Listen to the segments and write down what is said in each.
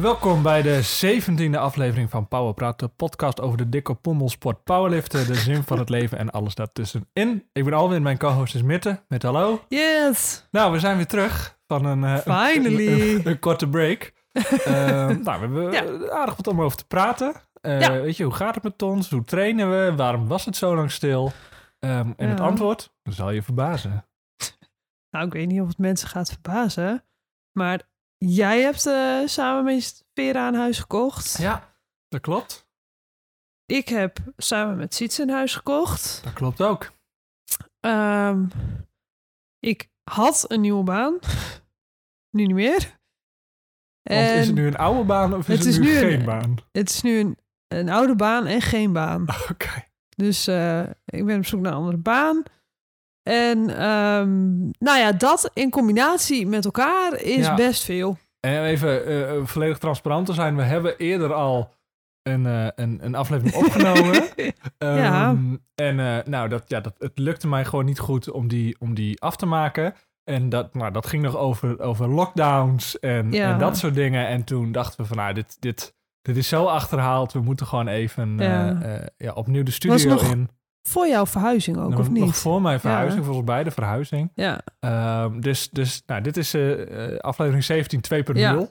Welkom bij de zeventiende aflevering van Power Praat, de podcast over de dikke pommelsport powerliften, de zin van het leven en alles daartussenin. Ik ben Alwin, mijn co-host is Mitte. Met hallo. Yes! Nou, we zijn weer terug van een, uh, Finally! Een, een, korte break. uh, nou, we hebben ja. aardig wat om over te praten. Uh, ja. Weet je, hoe gaat het met ons? Hoe trainen we? Waarom was het zo lang stil? Um, en ja. het antwoord zal je verbazen. Nou, ik weet niet of het mensen gaat verbazen, maar Jij hebt uh, samen met Vera een huis gekocht. Ja, dat klopt. Ik heb samen met Siets een huis gekocht. Dat klopt ook. Um, ik had een nieuwe baan. nu niet meer. Want en is het nu een oude baan of is het, is nu, nu geen een, baan? Het is nu een, een oude baan en geen baan. Oké. Okay. Dus uh, ik ben op zoek naar een andere baan. En um, nou ja, dat in combinatie met elkaar is ja. best veel. En even uh, volledig transparant te zijn, we hebben eerder al een, uh, een, een aflevering opgenomen. um, ja. En uh, nou, dat, ja, dat, het lukte mij gewoon niet goed om die, om die af te maken. En dat, nou, dat ging nog over, over lockdowns en, ja. en dat soort dingen. En toen dachten we van, nou, dit, dit, dit is zo achterhaald. We moeten gewoon even ja. ja opnieuw de studio nog... in. Voor jouw verhuizing ook, of niet? Nog voor mijn verhuizing, ja. volgens mij de verhuizing. Ja. Um, dus, dus nou, dit is uh, aflevering 17 2.0. Ja.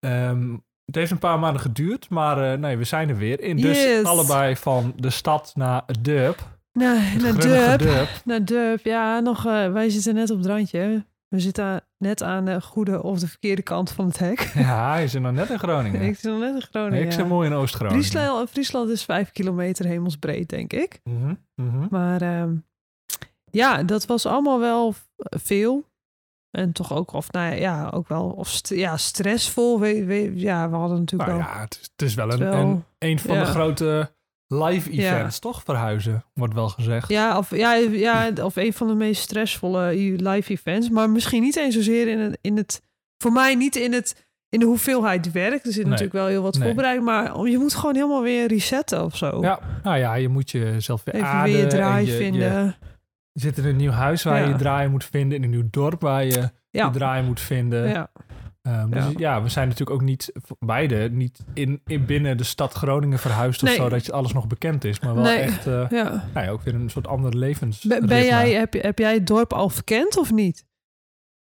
Um, het heeft een paar maanden geduurd, maar uh, nee, we zijn er weer. In dus yes. allebei van de stad naar Durp. Nee, naar Durp. Durp. Naar Durp, ja. Nog, uh, wij zitten net op het randje. We zitten net aan de goede of de verkeerde kant van het hek. Ja, je zit nog net in Groningen. ik zit nog net in Groningen. Nee, ik zit mooi in Oost-Groningen. Friesland, Friesland is vijf kilometer hemelsbreed, denk ik. Mm -hmm, mm -hmm. Maar um, ja, dat was allemaal wel veel. En toch ook, of nou ja, ook wel of st ja, stressvol. We, we, ja, we hadden natuurlijk nou, wel... Ja, het is, het is wel een, wel, een, een van ja. de grote live events, ja. toch? Verhuizen, wordt wel gezegd. Ja of, ja, ja, of een van de meest stressvolle live events. Maar misschien niet eens zozeer in het, in het voor mij niet in, het, in de hoeveelheid werk. Er zit nee. natuurlijk wel heel wat nee. voorbereid. Maar je moet gewoon helemaal weer resetten of zo. Ja, nou ja, je moet jezelf weer Even aarden. weer je draai je, vinden. Je, je zit in een nieuw huis waar ja. je je draai moet vinden. In een nieuw dorp waar je ja. je draai moet vinden. Ja. Um, dus ja. ja. we zijn natuurlijk ook niet, beide, niet in, in binnen de stad Groningen verhuisd of nee. zo, dat je alles nog bekend is. Maar wel nee. echt, uh, ja. Nou ja, ook weer een soort andere levens. Ben, ben jij, heb, heb jij het dorp al verkend of niet?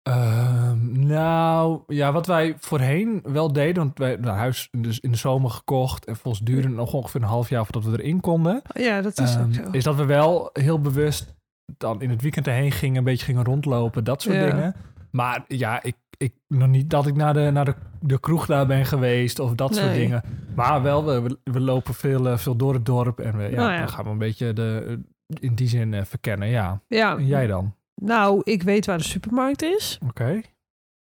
Um, nou, ja, wat wij voorheen wel deden, want wij hebben een huis dus in de zomer gekocht en volgens duurde het nog ongeveer een half jaar voordat we erin konden. Ja, dat is um, ook zo. Is dat we wel heel bewust dan in het weekend erheen gingen, een beetje gingen rondlopen, dat soort ja. dingen. Maar ja, ik, ik nog niet dat ik naar de, naar de, de kroeg daar ben geweest of dat nee. soort dingen. Maar wel, we, we lopen veel, uh, veel door het dorp en we, ja, Nou ja. dan gaan we een beetje de, in die zin uh, verkennen, ja. Ja. En jij dan? Nou, ik weet waar de supermarkt is. Oké. Okay.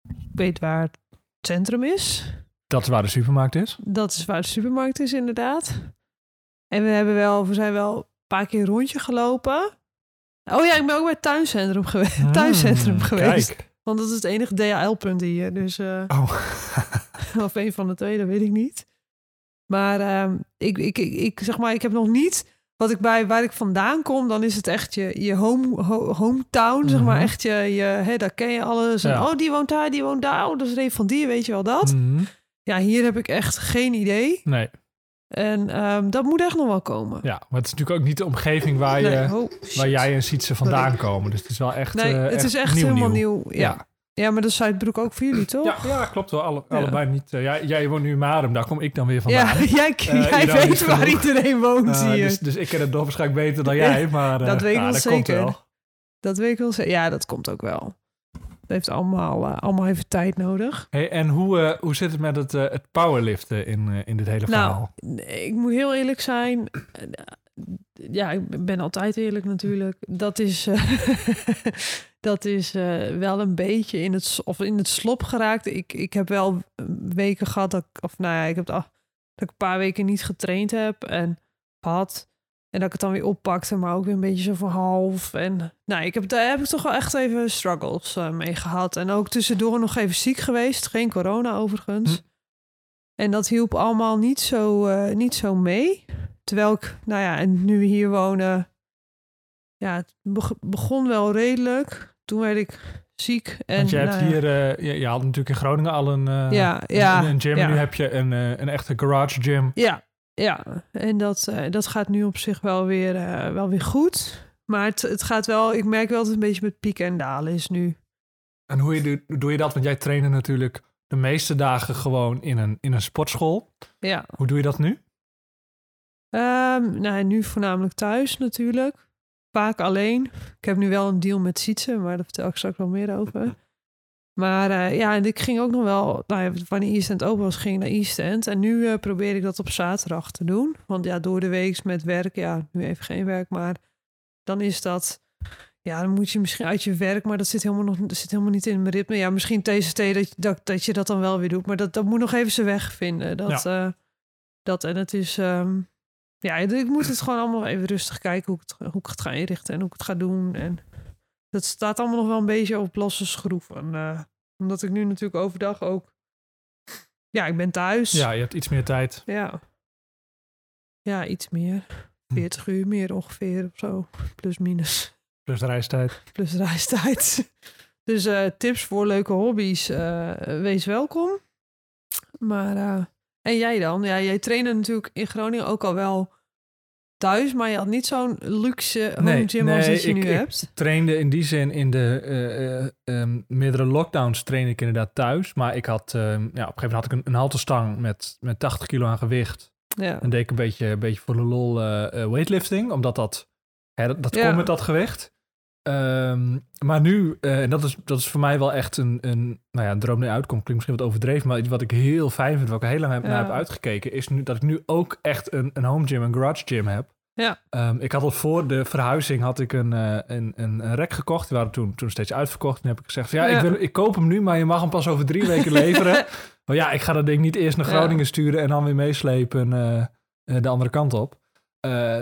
Ik weet waar het centrum is. Dat is waar de supermarkt is? Dat is waar de supermarkt is, inderdaad. En we, hebben wel, we zijn wel een paar keer een rondje gelopen. Oh ja, ik ben ook bij het tuincentrum, Hmm, tuincentrum geweest. Kijk. Want dat is het enige DHL-punt hier. Dus, uh, oh. of een van de twee, dat weet ik niet. Maar uh, ik, ik, ik, ik, zeg maar, ik heb nog niet... Wat ik bij waar ik vandaan kom, dan is het echt je, je home, ho, hometown, mm -hmm. zeg maar. Echt je, je hè, daar ken je alles. En, oh, die woont daar, die woont daar. Oh, dat is een van die, weet je wel dat? Mm -hmm. Ja, hier heb ik echt geen idee. Nee. En um, dat moet echt nog wel komen. Ja, maar het is natuurlijk ook niet de omgeving waar, je, oh, waar jij en Sietse vandaan komen. Dus het is wel echt Nee, uh, het echt is echt nieuw, helemaal nieuw. nieuw. Ja. ja. ja. maar dat is Zuidbroek ook voor jullie, toch? Ja, ja klopt wel. Alle, ja. Allebei niet. Uh, jij, jij woont nu in Marum, daar kom ik dan weer vandaan. Ja, jij, uh, jij weet waar iedereen woont hier. Dus, dus, ik ken het dorp waarschijnlijk beter dan jij. Maar, dat weet ik wel dat zeker. Wel. Dat weet ik wel zeker. Ja, dat komt ook wel. Het heeft allemaal, uh, allemaal even tijd nodig. Hey, en hoe, uh, hoe zit het met het, uh, het powerliften in, in dit hele verhaal? Nou, ik moet heel eerlijk zijn. Ja, ik ben altijd eerlijk natuurlijk. Dat is, dat is wel een beetje in het, of in het slop geraakt. Ik, ik heb wel weken gehad dat ik, of nou ja, ik heb dat ik een paar weken niet getraind heb en had. En dat ik het dan weer oppakte, maar ook weer een beetje zo voor half. En nou, ik heb, daar heb ik toch wel echt even struggles uh, mee gehad. En ook tussendoor nog even ziek geweest. Geen corona overigens. Hm. En dat hielp allemaal niet zo, uh, niet zo mee. Terwijl ik, nou ja, en nu we hier wonen... Ja, het begon wel redelijk. Toen werd ik ziek. En, Want je hebt nou hier, eh, je, je had natuurlijk in Groningen al een, eh, Ja, ja, een, een gym. ja. Nu heb je een, eh, een echte garage gym. Ja, ja. En dat, eh, dat gaat nu op zich wel weer, eh, wel weer goed. Maar het, het gaat wel, ik merk wel dat het een beetje met pieken en dalen is nu. En hoe je, doe- je dat? Want jij trainde natuurlijk de meeste dagen gewoon in een, in een sportschool. Ja. Hoe doe je dat nu? Ehm, nou, nu voornamelijk thuis natuurlijk. Vaak alleen. Ik heb nu wel een deal met Sietse, maar daar vertel ik straks wel meer over. Maar eh, ja, en ik ging ook nog wel, nou ja, wanneer East End open was, ging ik naar East End. En nu eh, probeer ik dat op zaterdag te doen. Want ja, door de week met werk, ja, nu even geen werk, maar dan is dat, ja, dan moet je misschien uit je werk, maar dat zit helemaal, nog, dat zit helemaal niet in mijn ritme. Ja, misschien TCT dat, je- dat, dat je dat dan wel weer doet, maar dat, dat moet nog even zijn weg vinden. Dat, eh, dat en het is, ehm, ja, ik moet het gewoon allemaal even rustig kijken hoe ik, het, hoe ik het ga inrichten en hoe ik het ga doen. En dat staat allemaal nog wel een beetje op losse schroeven. eh, omdat ik nu natuurlijk overdag ook... Ja, ik ben thuis. Ja, je hebt iets meer tijd. Ja, ja iets meer. 40 uur meer ongeveer of zo. Plus minus. Plus reistijd. Plus reistijd. Dus eh, tips voor leuke hobby's. eh, wees welkom. Maar, en jij dan? Ja, jij trainde natuurlijk in Groningen ook al wel thuis, maar je had niet zo'n luxe home Nee, gym als dat je ik- nu ik- hebt. trainde in die zin in de ehm, meerdere lockdowns trainde ik inderdaad thuis. Maar ik had, ehm, ja, op een gegeven moment had ik een, een halterstang met, met 80 kilo aan gewicht. Ja. En deed ik een beetje, een beetje voor de lol eh, weightlifting, omdat dat, hè, dat, dat Ja. kon met dat gewicht. Ehm, maar nu, eh, en dat is, dat is voor mij wel echt een, een, nou ja, een droom die uitkomt, klinkt misschien wat overdreven, maar wat ik heel fijn vind, wat ik heel lang heb, Ja. naar heb uitgekeken, is nu, dat ik nu ook echt een, een home gym, een garage gym heb. Ja. Ehm, ik had al voor de verhuizing had ik een, eh, een, een, rek gekocht. Die waren toen, toen steeds uitverkocht. En heb ik gezegd, ja, Ja. Ik, wil, ik koop hem nu, maar je mag hem pas over drie weken leveren. maar ja, ik ga dat ding niet eerst naar Ja. Groningen sturen en dan weer meeslepen eh, de andere kant op.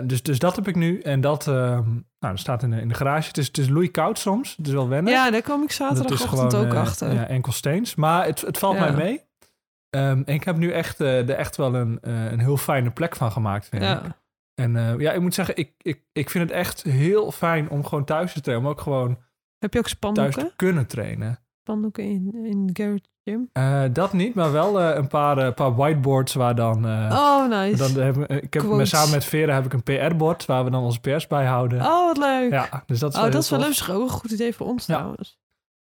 Dus, dus dat heb ik nu. En dat, ehm, nou, dat staat in de, in de garage. Het is, het is loeikoud soms. Het is wel wennen. ja, daar kwam ik zaterdagochtend ook eh, achter. Ja, enkelsteens. Maar het, het valt Ja. mij mee. Ehm, en ik heb nu echt, eh, er echt wel een, eh, een heel fijne plek van gemaakt. Vind ik. ja. En ja, ik moet zeggen, ik, ik, ik vind het echt heel fijn om gewoon thuis te trainen. Maar ook gewoon Heb je ook thuis spandoeken? te kunnen trainen. Spandoeken in, in Garrett Gym? Eh, dat niet, maar wel eh, een paar, eh, paar whiteboards waar dan... oh, nice. dan hebben, we- ik heb, Quotes. samen met Vera heb ik een PR-bord waar we dan onze PR's bij houden. oh, wat leuk. Ja, dus dat is oh, wel dat is wel leuk. ook een goed idee voor ons Ja. trouwens.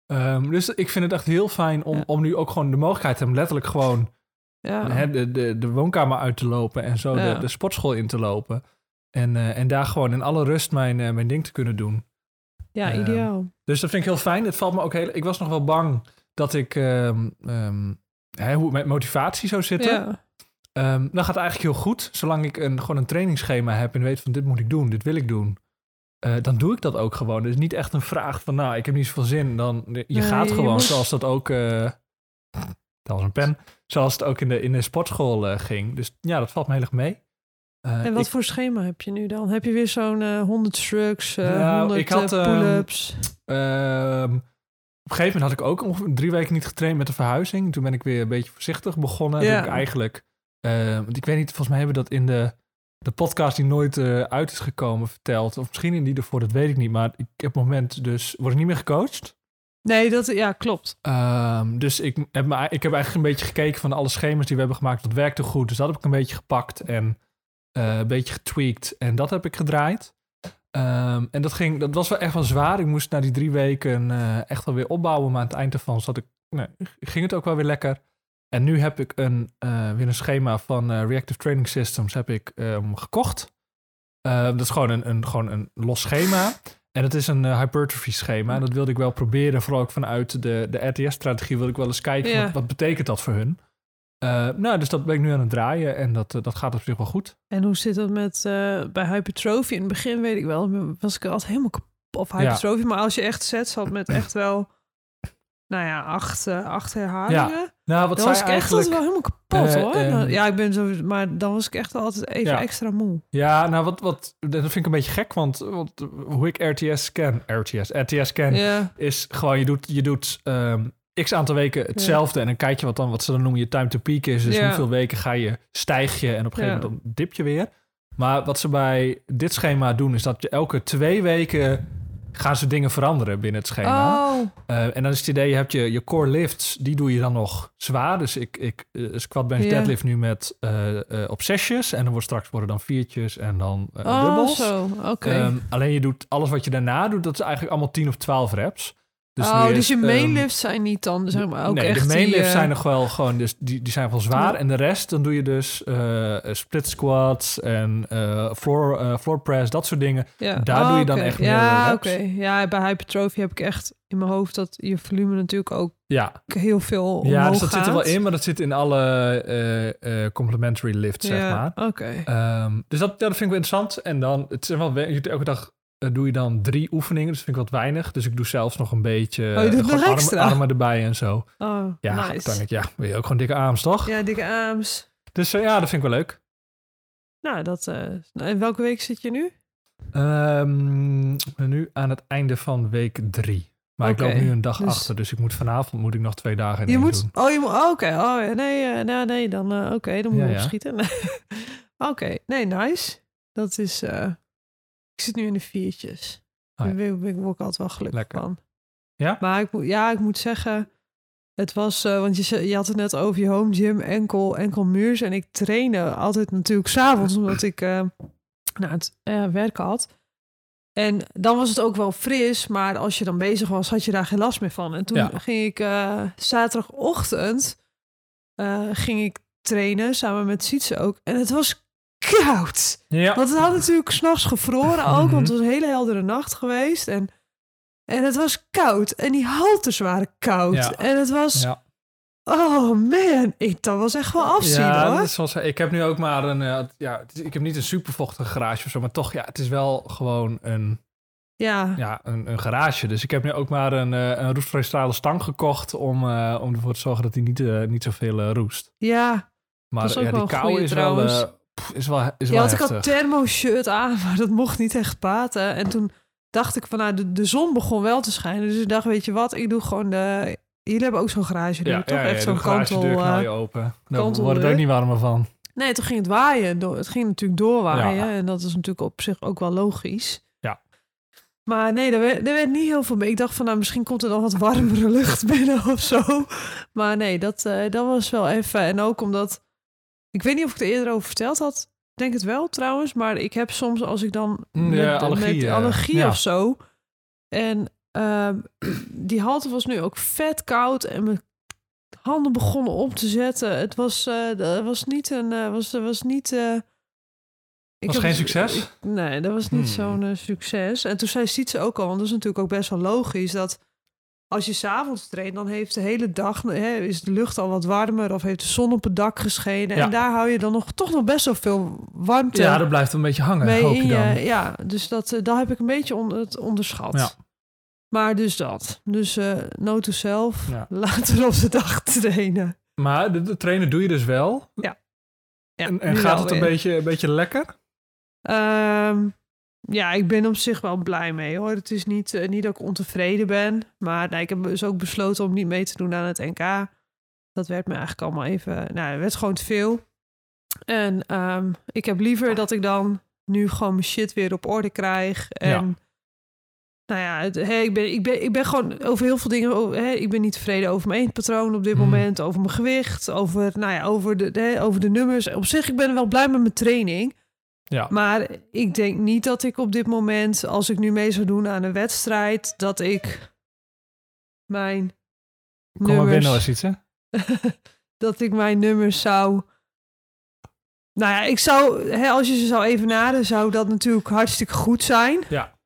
Ehm, dus ik vind het echt heel fijn om, Ja. om nu ook gewoon de mogelijkheid te hebben... letterlijk gewoon Ja. hè, de, de, de woonkamer uit te lopen en zo de, de sportschool in te lopen. En, en daar gewoon in alle rust mijn, mijn ding te kunnen doen. Ja, Ehm, ideaal. Dus dat vind ik heel fijn. Het valt me ook heel... Ik was nog wel bang dat ik... ehm, ehm, hè, hoe het met motivatie zou zitten. Ja. Dan gaat het eigenlijk heel goed. Zolang ik een, gewoon een trainingsschema heb en weet van dit moet ik doen, dit wil ik doen. eh, dan doe ik dat ook gewoon. Dus niet echt een vraag van nou, ik heb niet zoveel zin. Dan, je Nee, gaat je gewoon moet- zoals dat ook... eh, dat was een pen. Zoals het ook in de, in de sportschool eh, ging. Dus ja, dat valt me heel erg mee. Eh, En wat ik- voor schema heb je nu dan? Heb je weer zo'n eh 100 shrugs, eh Nou, 100 ik had, eh, ehm, pull-ups? Ehm, op een gegeven moment had ik ook ongeveer drie weken niet getraind met de verhuizing. Toen ben ik weer een beetje voorzichtig begonnen. Ja. Heb ik eigenlijk, eh, want ik weet niet, volgens mij hebben we dat in de, de podcast die nooit uit is gekomen verteld. Of misschien in die ervoor, dat weet ik niet. Maar ik heb op het moment dus, word ik niet meer gecoacht. Nee, dat, ja, klopt. Ehm, dus ik heb, me, ik heb eigenlijk een beetje gekeken van alle schema's die we hebben gemaakt. Dat werkte goed. Dus dat heb ik een beetje gepakt en eh, een beetje getweakt. En dat heb ik gedraaid. Ehm, en dat, ging, dat was wel echt wel zwaar. Ik moest na die drie weken eh, echt wel weer opbouwen. Maar aan het eind ervan zat ik, nee, ging het ook wel weer lekker. En nu heb ik een, eh, weer een schema van Reactive Training Systems heb ik, ehm, gekocht. Ehm, dat is gewoon een, een, gewoon een los schema. En het is een hypertrophy schema. Dat wilde ik wel proberen. Vooral ook vanuit de, de RTS-strategie wilde ik wel eens kijken. Ja. Wat, wat betekent dat voor hun? Eh, nou, dus dat ben ik nu aan het draaien. En dat, eh, dat gaat op zich wel goed. En hoe zit dat met eh, bij hypertrofie? In het begin weet ik wel, was ik altijd helemaal kapot of hypertrofie. Maar als je echt sets had met echt wel, nou ja, acht, acht herhalingen. Nou, wat dan was ik echt altijd wel helemaal kapot hoor. ehm, Dan- ja, ik ben zo, maar dan was ik echt altijd even Ja. extra moe. Ja, nou, wat, wat, dat vind ik een beetje gek. Want, want hoe ik RTS ken, RTS, RTS ken, Ja, is gewoon je doet, je doet ehm, x aantal weken hetzelfde. En dan kijk je wat dan, wat ze dan noemen je time to peak is. Dus Ja. hoeveel weken ga je, stijg je en op een gegeven moment dan dip je weer. Maar wat ze bij dit schema doen, is dat je elke twee weken gaan ze dingen veranderen binnen het schema. Oh, Eh, en dan is het idee, je hebt je, je core lifts, die doe je dan nog zwaar. Dus ik, ik eh, squat bench deadlift nu met eh, op zesjes. En dan wordt straks worden dan viertjes en dan oh dubbels. zo. Ehm, alleen je doet alles wat je daarna doet, dat is eigenlijk allemaal 10 of 12 reps. Dus oh, dus is, je ehm, mainlifts zijn niet dan, zeg maar, ook nee, echt de mainlifts die, eh, zijn nog wel gewoon, dus die, die zijn wel zwaar. En de rest, dan doe je dus eh, split squats en eh, floor, floor press, dat soort dingen. Ja. Daar doe je dan oké. echt meer Ja, oké. Ja, bij hypertrofie heb ik echt in mijn hoofd dat je volume natuurlijk ook Ja, heel veel omhoog ja dus dat zit er wel in, maar dat zit in alle complementary lifts, zeg Ja, maar. Oké. Ehm, dus dat, ja, dat vind ik wel interessant. En dan, het zijn wel, we- elke dag eh, doe je dan drie oefeningen, dus vind ik wat weinig. Dus ik doe zelfs nog een beetje Oh, je doet eh, nog armen, erbij en zo. Oh, Ja, nice. dan denk ik, ja, wil je ook gewoon dikke arms, toch? Ja, dikke arms. Dus eh, ja, dat vind ik wel leuk. Nou, dat... nou, in welke week zit je nu? Ehm, nu aan het einde van week drie. Maar ik loop nu een dag dus- achter, dus ik moet vanavond moet ik nog twee dagen in Je moet... doen. Oh, je moet... oh, Oké. Oh, ja, nee, nou, nee, dan... Oké, dan moet je ja. opschieten. Oké. Nee, nice. Dat is... ik zit nu in de viertjes. Oh ja. Daar ben, ben ik word ik altijd wel gelukkig Lekker. van. Ja? Maar ik, moet- ja, ik moet zeggen... Het was... eh, want je, je had het net over je home gym, enkel, enkel muurs. En ik trainde altijd natuurlijk s'avonds, omdat ik... eh nou, het eh, werk had. En dan was het ook wel fris, maar als je dan bezig was, had je daar geen last meer van. En toen Ja. ging ik zaterdagochtend ging ik trainen samen met Sietse ook. En het was koud. Ja. Want het had natuurlijk s'nachts gevroren ook, Mhm. want het was een hele heldere nacht geweest. En, en het was koud. En die halters waren koud. Ja. En het was, Ja, oh man, ik, dat was echt wel afzien ja hoor. zoals, ik heb nu ook maar een, eh, ja, is- ik heb niet een supervochtige garage of zo, maar toch, ja, het is wel gewoon een, Ja, ja, een, een garage. Dus ik heb nu ook maar een, eh, een roestvrij stang gekocht om, eh, om ervoor te zorgen dat hij niet, niet zoveel roest. ja. Maar ja, wel die kou is wel, trouwens. eh, pff, is wel, is Ja, wel want ik had thermo-shirt aan, maar dat mocht niet echt baten. En toen dacht ik van, nou, de, de zon begon wel te schijnen. Dus ik dacht, weet je wat, ik doe gewoon de... Jullie hebben ook zo'n garage, ja, ja, toch? ja, Echt ja, zo'n kantel... je open. Daar wordt het ook niet warmer van. Nee, toen ging het waaien. Door, het ging natuurlijk doorwaaien. Ja. En dat is natuurlijk op zich ook wel logisch. Ja. Maar nee, er werd, er werd niet heel veel mee. Ik dacht van, nou, misschien komt er dan wat warmere lucht binnen of zo. Maar nee, dat, eh, dat was wel even... En ook omdat... Ik weet niet of ik het er eerder over verteld had. Ik denk het wel trouwens. Maar ik heb soms als ik dan... Mm, met, ja, allergie, met allergie ja. of zo... En ehm, die halte was nu ook vet koud. En mijn handen begonnen op te zetten. Het was, dat was niet een... eh, was, was niet... eh, ik Was geen succes? ik- nee, dat was niet Hmm. zo'n succes. En toen zei Sietse ook al, want dat is natuurlijk ook best wel logisch... dat als je s'avonds traint, dan heeft de hele dag... Hè, is de lucht al wat warmer of heeft de zon op het dak geschenen. Ja. En daar hou je dan nog, toch nog best wel veel warmte Ja, dat blijft een beetje hangen, mee hoop je dan. je. Ja, dus dat, eh, dat heb ik een beetje on, het onderschat. Ja. Maar dus dat. Dus self. Ja. Later op de dag trainen. Maar de, de trainen doe je dus wel. Ja, En, en gaat het een beetje, een beetje lekker? Ehm, ja, ik ben op zich wel blij mee hoor. Het is niet, eh, niet dat ik ontevreden ben. Maar nee, ik heb dus ook besloten om niet mee te doen aan het NK. Dat werd me eigenlijk allemaal even... Nou, het werd gewoon te veel. En ehm, ik heb liever dat ik dan nu gewoon mijn shit weer op orde krijg. En Ja. nou ja, het, hey, ik, ben, ik, ben, ik ben gewoon over heel veel dingen... over- hè, ik ben niet tevreden over mijn eetpatroon op dit Hmm. moment. Over mijn gewicht. Over, nou ja, over, de, hè, over de nummers. Op zich, ik ben wel blij met mijn training. Ja. Maar ik denk niet dat ik op dit moment, als ik nu mee zou doen aan een wedstrijd, dat ik mijn Kom maar nummers, binnen als iets, hè? dat ik mijn nummers zou. Nou ja, ik zou, hè, als je ze zou evenaren, zou dat natuurlijk hartstikke goed zijn. Ja.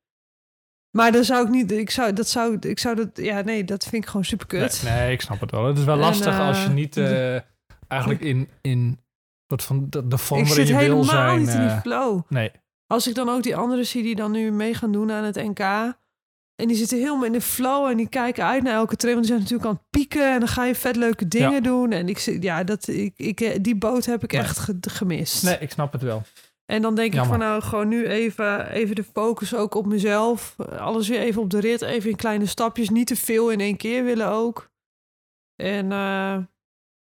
Maar dan zou ik niet, ik zou, dat zou, ik zou dat, ja, nee, dat vind ik gewoon super kut. Nee, nee, ik snap het wel. Het is wel En, lastig als je eh, niet eh, eigenlijk in, in soort van de, de vorm ik waarin zit je wil helemaal zijn. niet in die eh, flow. nee, Als ik dan ook die anderen zie die dan nu mee gaan doen aan het NK. En die zitten helemaal in de flow en die kijken uit naar elke train. Want die zijn natuurlijk aan het pieken en dan ga je vet leuke dingen Ja. doen. En ik, zit- ja, dat, ik, ik, eh, die boot heb ik Nee. echt ge- gemist. nee, ik snap het wel. En dan denk Jammer. ik van nou gewoon nu even, even de focus ook op mezelf. Alles weer even op de rit, even in kleine stapjes. Niet te veel in één keer willen ook. En, eh,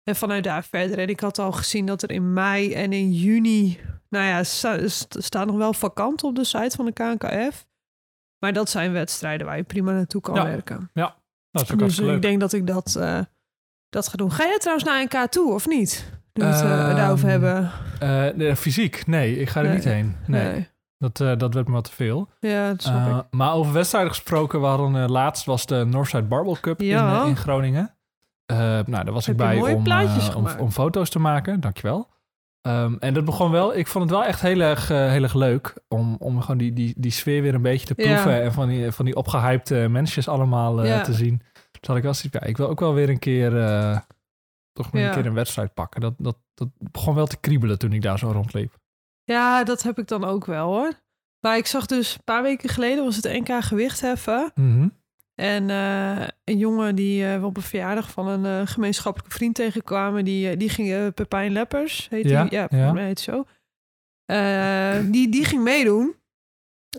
en vanuit daar verder. En ik had al gezien dat er in mei en in juni... Nou ja, sta- st- staat nog wel vakant op de site van de KNKF. Maar dat zijn wedstrijden waar je prima naartoe kan Ja. werken. Dat is ook Dus hartstikke ik leuk. denk dat ik dat, eh, dat ga doen. Ga jij trouwens naar NK toe of niet? Nu we het eh, Ehm, daarover hebben. Eh, fysiek, nee, ik ga er Nee. niet heen. Nee, Dat, dat werd me wat te veel. Ja, dat snap ik. maar over wedstrijden gesproken, we hadden laatst was de Northside Barbell Cup Ja. in, in Groningen. Eh, nou, daar was Heb ik bij om, eh, om, foto's te maken. Dankjewel. Ehm en dat begon wel, ik vond het wel echt heel erg, eh, heel erg leuk om, om gewoon die, die, die sfeer weer een beetje te Ja. proeven en van die, van die opgehypte mensjes allemaal Ja. te zien. Dus had ik wel zoiets, ja, ik wil ook wel weer een keer, toch weer een keer een wedstrijd pakken. Dat, dat, dat begon wel te kriebelen toen ik daar zo rondliep. Ja, dat heb ik dan ook wel hoor. Maar ik zag dus een paar weken geleden was het NK gewichtheffen. Mhm. En eh, een jongen die eh, we op een verjaardag van een eh, gemeenschappelijke vriend tegenkwamen, die, die ging, Pepijn Leppers, heet Ja, die? Ja, ja. heet zo. Die, die ging meedoen.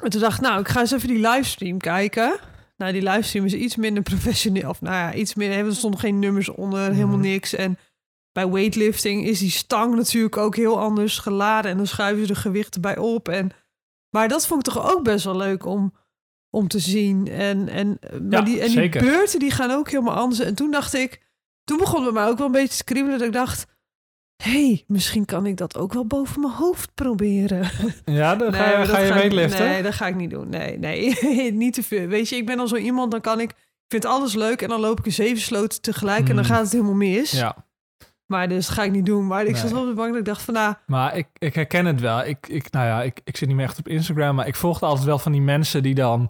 En toen dacht ik, nou, ik ga eens even die livestream kijken. Nou, die livestream is iets minder professioneel. Of nou ja, iets minder. Er stonden geen nummers onder, helemaal Mhm. niks. En bij weightlifting is die stang natuurlijk ook heel anders geladen. En dan schuiven ze de gewichten bij op. En, maar dat vond ik toch ook best wel leuk om, om te zien. En, en, maar Ja, die, en zeker. die beurten die gaan ook helemaal anders. En toen dacht ik, toen begon het mij ook wel een beetje te kriebelen. Dat ik dacht, hey, misschien kan ik dat ook wel boven mijn hoofd proberen. Ja, dan ga je, ga je weightliften? Nee, dat ga ik niet doen. Nee, nee, niet te veel. Weet je, ik ben al zo iemand, dan kan ik... Ik vind alles leuk en dan loop ik in zeven sloten tegelijk en dan Mm. gaat het helemaal mis. Ja, Maar dus dat ga ik niet doen. Maar ik zat Nee. wel op de bank en ik dacht van, nou... maar ik, ik herken het wel. Ik, ik, nou ja, ik, ik zit niet meer echt op Instagram, maar ik volgde altijd wel van die mensen die dan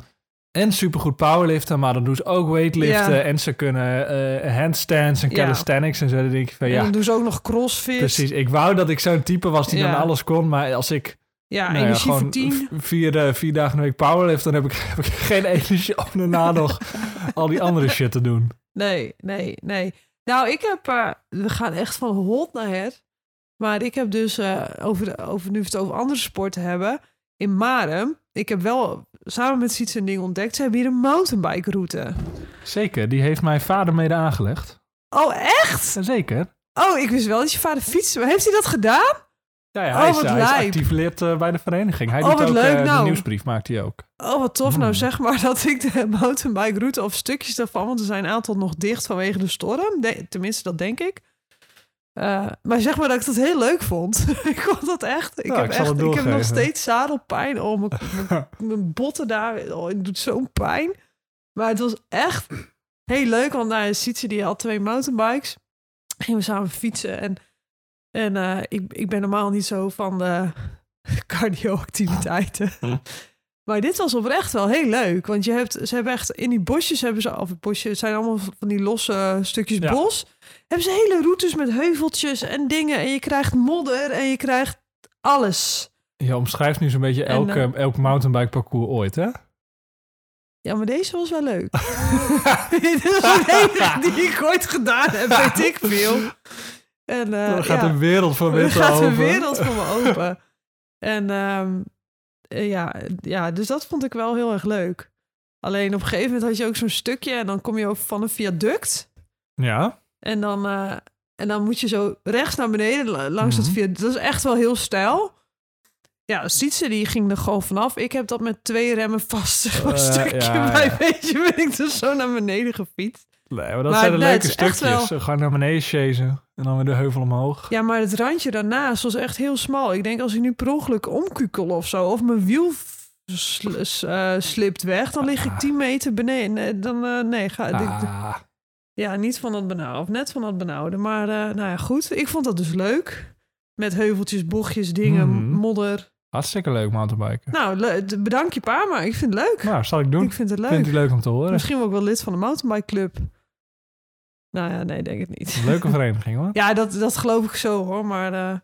en supergoed powerliften, maar dan doen ze ook weightliften Ja. en ze kunnen eh, handstands en Ja. calisthenics en zo. Dan denk ik van En ja, dan doen ze ook nog crossfit. precies. Ik wou dat ik zo'n type was die Ja. dan alles kon, maar als ik Ja, nou energie voor tien. vier, eh, vier dagen in de week powerlift, dan heb ik, heb ik geen energie om daarna nog al die andere shit te doen. Nee, nee, nee. Nou, ik heb... eh, we gaan echt van hot naar het. Maar ik heb dus, eh, over, de, over, nu we het over andere sporten hebben... In Marem, ik heb wel samen met Siets een ding ontdekt. Ze hebben hier een mountainbike route. Zeker, die heeft mijn vader mede aangelegd. Oh, echt? Zeker. Oh, ik wist wel dat je vader fietste. Maar heeft hij dat gedaan? Ja, ja Oh, hij, is, wat hij is actief lid eh, bij de vereniging. Hij Oh, doet wat ook leuk, eh, de nou. nieuwsbrief, maakt hij ook. Oh, wat tof. Nou, Hmm. zeg maar dat ik de mountainbike route of stukjes daarvan... want er zijn een aantal nog dicht vanwege de storm. De- tenminste, dat denk ik. Eh, maar zeg maar dat ik dat heel leuk vond. ik vond dat echt. Ik, Ja, heb, ik echt ik heb nog steeds zadelpijn. Oh, mijn, mijn, mijn botten daar. Oh, het doet zo'n pijn. Maar het was echt heel leuk. Want nou, Sietse die had twee mountainbikes. Gingen we samen fietsen. En, en eh, ik, ik ben normaal niet zo van de cardio-activiteiten. Maar dit was oprecht wel heel leuk. Want je hebt, ze hebben echt in die bosjes hebben ze, of bosjes, het zijn allemaal van die losse stukjes Ja. bos. Hebben ze hele routes met heuveltjes en dingen. En je krijgt modder en je krijgt alles. Je omschrijft nu zo'n beetje elk, eh, eh, elk mountainbike parcours ooit, hè? Ja, maar deze was wel leuk. Dit is de enige die ik ooit gedaan heb, weet ik veel. En, eh, Er gaat ja. een wereld voor Er mensen gaat een open. wereld voor me open. En ehm, eh, ja, ja, dus dat vond ik wel heel erg leuk. Alleen op een gegeven moment had je ook zo'n stukje en dan kom je over van een viaduct. Ja, En dan, eh, en dan moet je zo rechts naar beneden la- langs Mhm. dat viaduct. Dat is echt wel heel stijl. Ja, Sietse die ging er gewoon vanaf. Ik heb dat met twee remmen vast. Een Eh, stukje ja, bij ja. beetje ben ik dus zo naar beneden gefietst. Nee, maar dat Maar zijn de nee, het leuke stukjes. wel- Gewoon naar beneden chasen en dan weer de heuvel omhoog. Ja, maar het randje daarnaast was echt heel smal. Ik denk als ik nu per ongeluk omkukel of zo, of mijn wiel sl- eh, slipt weg, dan lig ik 10 meter beneden. Nee, dan, eh, nee, ga, Ah, ja, niet van dat benauwde, of net van dat benauwde. Maar eh, nou ja, goed. Ik vond dat dus leuk. Met heuveltjes, bochtjes, dingen, Mhm. modder. hartstikke leuk mountainbiken. Nou, bedank je pa, maar ik vind het leuk. Nou, zal ik doen. ik vind het leuk. Vindt u leuk om te horen? Misschien ook wel lid van de mountainbike club. Nou ja, nee, denk het niet. Leuke vereniging, hoor. Ja, dat, dat geloof ik zo hoor. Maar eh,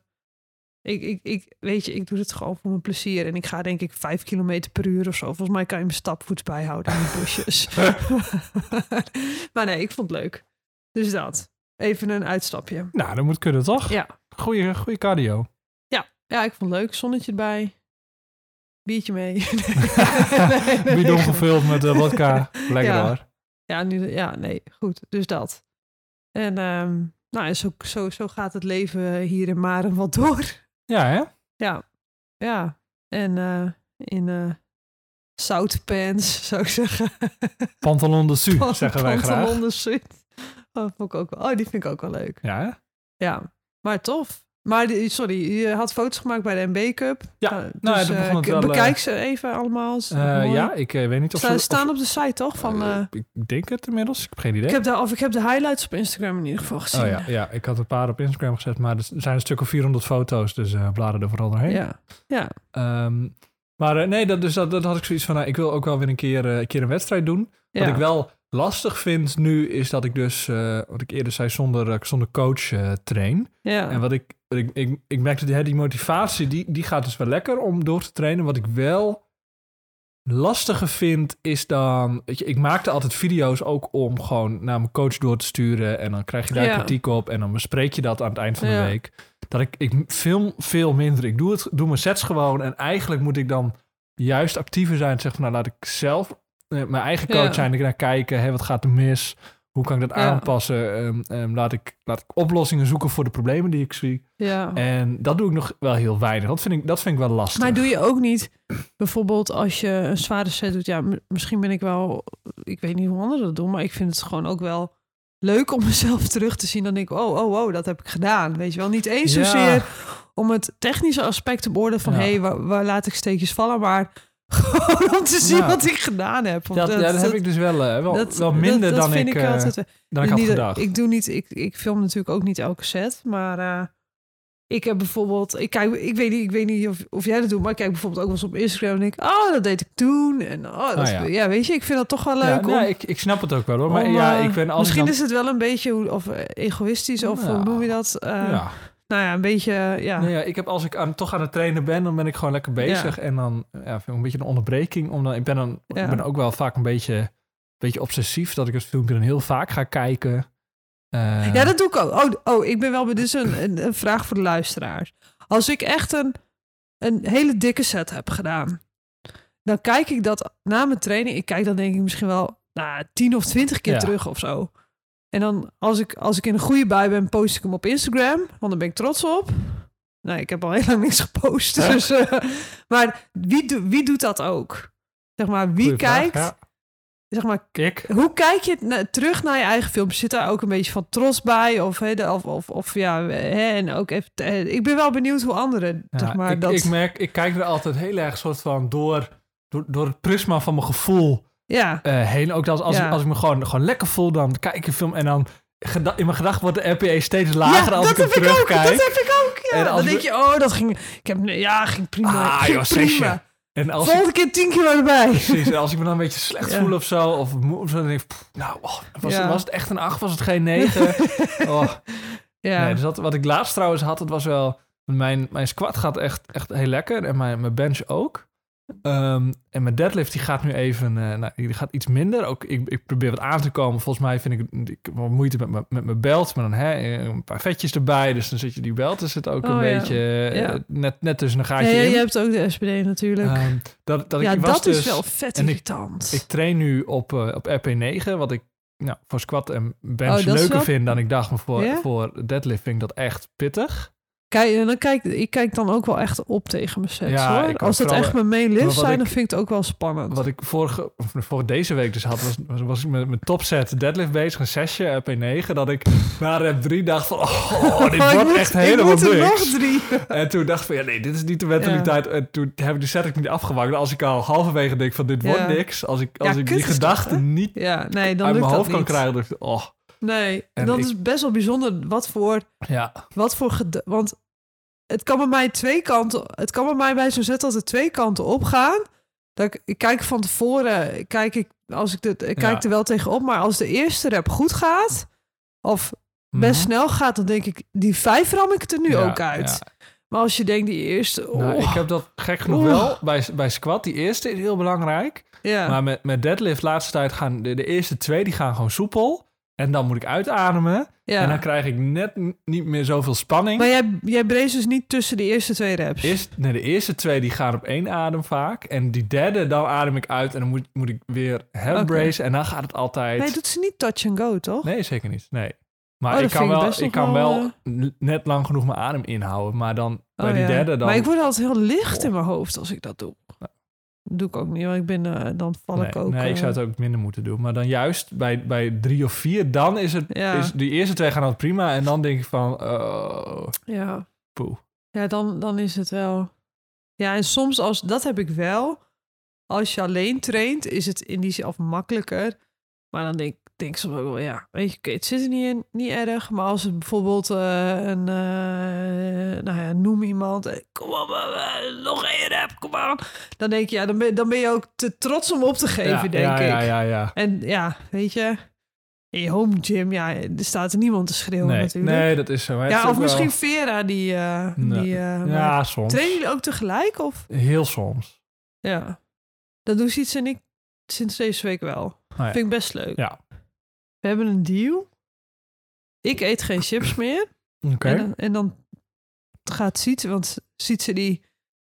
ik, ik, ik, weet je, ik doe het gewoon voor mijn plezier. En ik ga denk ik vijf kilometer per uur of zo. Volgens mij kan je mijn stapvoets bijhouden in die bosjes. maar nee, ik vond het leuk. Dus dat. Even een uitstapje. Nou, dat moet kunnen, toch? Ja, Goeie, goeie cardio. ja ik vond het leuk. Zonnetje erbij. Biertje mee. Nee, nee, Bidon gevuld met uh. Lekker Ja. hoor. Ja, nu, ja, nee, goed. Dus dat. En ehm, nou, en zo, zo, zo gaat het leven hier in Maren wat door. Ja, hè? Ja, ja. En eh, in eh zoutpants, zou ik zeggen. Pantalon de su, Pan- zeggen wij graag. pantalon de suit. Oh, vond ik ook wel, oh, die vind ik ook wel leuk. Ja, hè? Ja, maar tof. Maar die- sorry, je had foto's gemaakt bij de MB Cup. Ja, Uh, nou, dus, eh, wel, eh, bekijk ze even allemaal. Eh, ja, ik eh, weet niet of Ze staan op de site toch? Van, eh, eh, ik denk het inmiddels. Ik heb geen idee. ik, heb de, of ik heb de highlights op Instagram in ieder geval gezien. Oh ja, ja, ik had een paar op Instagram gezet, maar er zijn een stuk of 400 foto's, dus eh bladen er vooral doorheen. ja. ja. Ehm, maar eh, nee, dat, dus dat, dat had ik zoiets van, nou, ik wil ook wel weer een keer, eh, een keer een wedstrijd doen. ja. Wat ik wel lastig vind nu, is dat ik dus, eh, wat ik eerder zei, zonder, eh, zonder coach eh, train. ja. En wat ik, wat ik, ik, ik merkte, die, hè, die motivatie, die, die gaat dus wel lekker om door te trainen. Wat ik wel lastiger vind, is dan... Weet je, ik maakte altijd video's ook om gewoon naar mijn coach door te sturen. En dan krijg je daar Ja. kritiek op. En dan bespreek je dat aan het eind van de week. Dat ik, ik film veel minder. Ik doe, het, doe mijn sets gewoon. En eigenlijk moet ik dan juist actiever zijn. Zeg van, nou laat ik zelf mijn eigen coach Ja. zijn. Ik naar kijken, hè, wat gaat er mis? Hoe kan ik dat Ja. aanpassen? Ehm, ehm, laat, ik, laat ik oplossingen zoeken voor de problemen die ik zie. ja. En dat doe ik nog wel heel weinig. Dat vind ik, dat vind ik wel lastig. Maar doe je ook niet, bijvoorbeeld als je een zware set doet, ja, misschien ben ik wel, ik weet niet hoe anderen dat doen, maar ik vind het gewoon ook wel leuk om mezelf terug te zien. Dan denk ik, oh, oh, oh, dat heb ik gedaan. Weet je wel, niet eens Ja. zozeer om het technische aspect te beoordelen van, hé, hey, waar, waar laat ik steekjes vallen, maar gewoon om te zien Ja. wat ik gedaan heb. Want dat, ja, dat heb ik dus wel, eh, wel, dat- wel minder dat- dat dan, vind ik, eh, altijd, dan ik had niet- gedacht. Ik doe niet, ik, ik film natuurlijk ook niet elke set, maar eh, ik heb bijvoorbeeld, ik kijk, ik weet niet, ik weet niet of, of jij dat doet, maar ik kijk bijvoorbeeld ook wel eens op Instagram en denk, ik, oh, dat deed ik toen en oh, dat, Ah, ja. ja. weet je, ik vind dat toch wel ja, leuk. om, ik, ik snap het ook wel hoor. Maar om, ja, eh, ik ben misschien dan, is het wel een beetje of eh, egoïstisch of Ja. hoe noem je dat? Eh, ja. Nou ja, een beetje, eh, ja. Nee, ja, ik heb als ik aan, toch aan het trainen ben, dan ben ik gewoon lekker bezig. En dan ja, vind ik een beetje een onderbreking. Omdat ik ben dan Ja. ik ben ook wel vaak een beetje, beetje obsessief. Dat ik het filmpje dan heel vaak ga kijken. Eh, Ja, dat doe ik ook. Oh, oh ik ben wel bij dus een, een, een vraag voor de luisteraars. Als ik echt een, een hele dikke set heb gedaan, dan kijk ik dat na mijn training. Ik kijk dan denk ik misschien wel nou, tien of twintig keer Ja. terug of zo. En dan als ik, als ik in een goede bui ben, post ik hem op Instagram. Want dan ben ik trots op. Nou, ik heb al heel lang niks gepost. Ja. Dus, eh, maar wie, do- wie doet dat ook? Zeg maar, wie goeie vraag, kijkt? ja. Zeg maar, Ik? hoe kijk je na- terug naar je eigen film? Zit daar ook een beetje van trots bij? Of, hè, de- of, of, of ja, hè, en ook even. ik ben wel benieuwd hoe anderen, Ja, zeg maar, ik, dat. ik merk, ik kijk er altijd heel erg soort van door, door, door het prisma van mijn gevoel ja, eh, heen. Ook als, als, Ja. ik, als ik me gewoon, gewoon lekker voel, dan kijk ik een film en dan in mijn gedachten wordt de RPE steeds lager als ik hem dat heb ik ook. terugkijk. Dat heb ik ook. Ja. En Dan denk je, oh, dat ging. Ik heb, ja, ging prima. Ah, ging joh, prima. En als ik, Volgende keer tien keer erbij. precies, en als ik me dan een beetje slecht Ja. voel of zo, of moe of zo, dan denk ik, pff, nou, oh, was, Ja. was het echt een 8, was het geen 9? oh, Ja, nee, dus dat, wat ik laatst trouwens had, het was wel, mijn, mijn squat gaat echt, echt heel lekker en mijn, mijn bench ook. Ehm, en mijn deadlift die gaat nu even, eh, nou, die gaat iets minder. Ook ik, ik probeer wat aan te komen. Volgens mij vind ik, het- ik wel moeite met, mijn- met mijn belt, maar dan hè, een paar vetjes erbij. Dus dan zit je die belt, er zit ook een Oh, ja. beetje eh, net, net tussen een gaatje ja, in. je hebt ook de SPD natuurlijk. Ehm, dat, dat ja, ik, was dat dus, is wel vet ik- irritant. Ik train nu op, eh, op RP9, wat ik nou, voor squat en bench Oh, is leuker wel- vind dan ik dacht. Maar voor, voor deadlift vind ik dat echt pittig. Kijk, en dan kijk, ik kijk dan ook wel echt op tegen mijn sets Ja, hoor. ook. Als het echt mijn main list zijn, ik- dan vind ik het ook wel spannend. Wat ik vorige, voor deze week dus had, was, was, was ik met mijn topset deadlift bezig, een zesje RP9, dat ik na rep 3 dacht van, oh, dit Oh, wordt moet- echt helemaal Ik moet er nog niks. drie. En toen dacht ik van, ja nee, dit is niet de mentaliteit. En toen heb ik de set ik niet afgewacht. Als ik al halverwege denk van, dit wordt niks. Als ik, als ik die hè? niet Ja, nee, dan uit mijn hoofd kan niet. krijgen, dan dacht ik, oh, Nee, En dat ik- is best wel bijzonder wat voor, ja. wat voor want het kan bij mij twee kanten, het kan bij mij bij zo'n zet altijd twee kanten opgaan. Dat ik, ik kijk van tevoren, kijk ik, als ik dit, ik Ja. kijk er wel tegenop, maar als de eerste rep goed gaat, of best Mhm. snel gaat, dan denk ik, die vijf ram ik er nu Ja, ook uit. ja. Maar als je denkt, die eerste, oh, Nou, ik heb dat gek genoeg wel bij, bij squat. Die eerste is heel belangrijk. ja. Maar met, met deadlift laatste tijd gaan de, de eerste twee die gaan gewoon soepel. En dan moet ik uitademen. ja. En dan krijg ik net niet meer zoveel spanning. maar jij, jij brace dus niet tussen de eerste twee reps. Eerst, nee, de eerste twee die gaan op één adem vaak. En die derde, dan adem ik uit. En dan moet, moet ik weer handbrace. En dan gaat het altijd... Nee, doet ze niet touch and go, toch? Nee, zeker niet. Nee. Maar Oh, ik kan ik wel, ik kan wel, n- net lang genoeg mijn adem inhouden. Maar dan bij Oh, die ja. derde dan... Maar ik word altijd heel licht Oh. in mijn hoofd als ik dat doe. Doe ik ook niet. Want ik ben, eh, dan val nee, ik ook... nee, ik zou eh, het ook minder moeten doen. Maar dan juist bij, bij drie of vier, dan is het... Ja. Is, die eerste twee gaan al prima. En dan denk ik van... Oh, Ja, poeh. ja dan, dan is het wel... Ja, en soms als... Dat heb ik wel. Als je alleen traint, is het in die zin makkelijker. Maar dan denk denk soms ook wel, ja, weet je, oké, het zit er niet in, niet erg. Maar als het bijvoorbeeld eh, een, eh, nou ja, noem iemand, eh, kom op, nog één rap, kom aan. Dan denk je, ja, dan ben, dan ben je ook te trots om op te geven, ja, denk ja, ik. Ja, ja, ja. En ja, weet je, in je home gym, ja, er staat er niemand te schreeuwen Nee, natuurlijk. nee, dat is zo. Ja, of wel- misschien Vera, die... Nee. die Ja, soms. Trainen jullie ook tegelijk? Of? Heel soms. Ja. Dat doen Siets en ik sinds deze week wel. Oh ja. Vind ik best leuk. Ja. We hebben een deal. Ik eet geen chips meer. Oké. En, dan, en dan gaat Sietse, want Sietse die...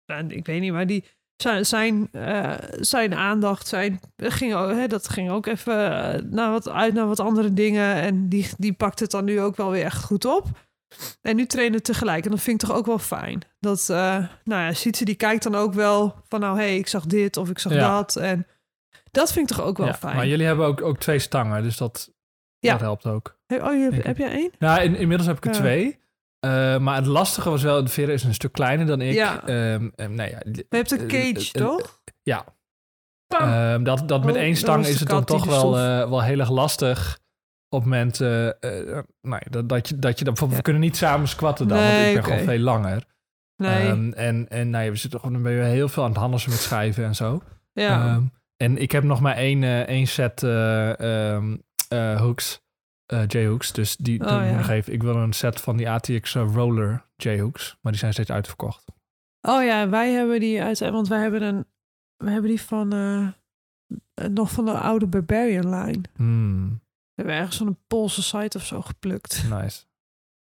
nou, ik weet niet, maar die... Zijn, zijn, eh, zijn aandacht, zijn, ging, hè, dat ging ook even eh, naar wat, uit naar wat andere dingen. En die, die pakt het dan nu ook wel weer echt goed op. En nu trainen tegelijk. En dat vind ik toch ook wel fijn. Dat, eh, nou ja, Sietse die kijkt dan ook wel van nou, hé, hey, ik zag dit of ik zag Ja. dat. En dat vind ik toch ook wel Ja, fijn. maar jullie hebben ook, ook twee stangen, dus dat, Ja. dat helpt ook. Hey, oh, je hebt, heb jij één? Nou, in, inmiddels heb ik er Ja. twee. Eh, maar het lastige was wel, de Vera is een stuk kleiner dan ik. Ja. Nou ja, Maar je hebt een Eh, cage, toch? ja. Ehm, dat, dat met Oh, één stang is het dan toch wel, wel heel erg lastig. Op het moment nou dat, dat, je, dat je dan bijvoorbeeld, Ja. we kunnen niet samen squatten dan, want ik ben gewoon veel langer. nee. Ehm, en en nou ja, we zitten gewoon ben je heel veel aan het handelen met schijven en zo. ja. En ik heb nog maar één, één set eh, hooks, eh, J-hooks. Dus die Oh, doe ik ja. nog even. Ik wil een set van die ATX eh, Roller J-hooks. Maar die zijn steeds uitverkocht. Oh ja, wij hebben die uit, want wij hebben een, we hebben die van eh, nog van de oude Barbarian line. Hmm, We hebben ergens van een Poolse site of zo geplukt. nice.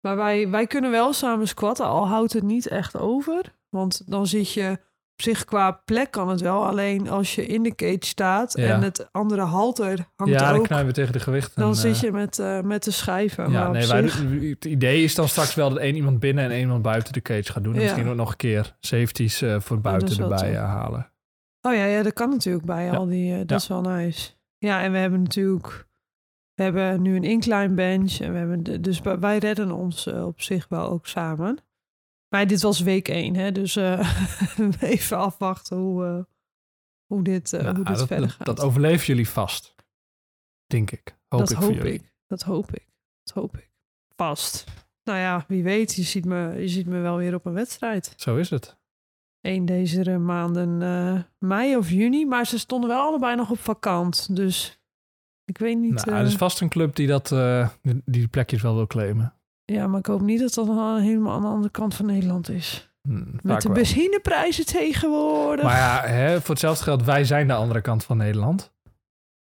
Maar wij, wij kunnen wel samen squatten, al houdt het niet echt over. Want dan zit je op zich qua plek kan het wel. Alleen als je in de cage staat Ja. en het andere halter hangt Ja, dan ook, knijpen we tegen de gewicht. dan zit eh, je met, eh, met de schijven. Ja, nee, wij, zich- het idee is dan straks wel dat één iemand binnen en één iemand buiten de cage gaat doen. En Ja. misschien ook nog een keer safeties eh, voor buiten erbij halen. Oh ja, ja, dat kan natuurlijk bij Ja. al die. dat Ja. is wel nice. Ja, en we hebben natuurlijk. We hebben nu een incline bench. En we hebben de, dus wij- redden ons op zich wel ook samen. Maar dit was week één, hè? Dus eh, even afwachten hoe, eh, hoe dit, eh, Nou, hoe dit dat, verder dat, gaat. dat overleven jullie vast. Denk ik. Hoop dat ik hoop voor jullie. ik. Dat hoop ik. Dat hoop ik. Vast. Nou ja, wie weet, je ziet me, je ziet me wel weer op een wedstrijd. Zo is het. Eén deze maanden mei of juni. Maar ze stonden wel allebei nog op vakant. Dus ik weet niet. Nou, er is vast een club die, dat, die die plekjes wel wil claimen. Ja, maar ik hoop niet dat dat helemaal aan de andere kant van Nederland is. Hmm, vaak Met de wel. benzineprijzen tegenwoordig. Maar ja, hè, voor hetzelfde geld, wij zijn de andere kant van Nederland.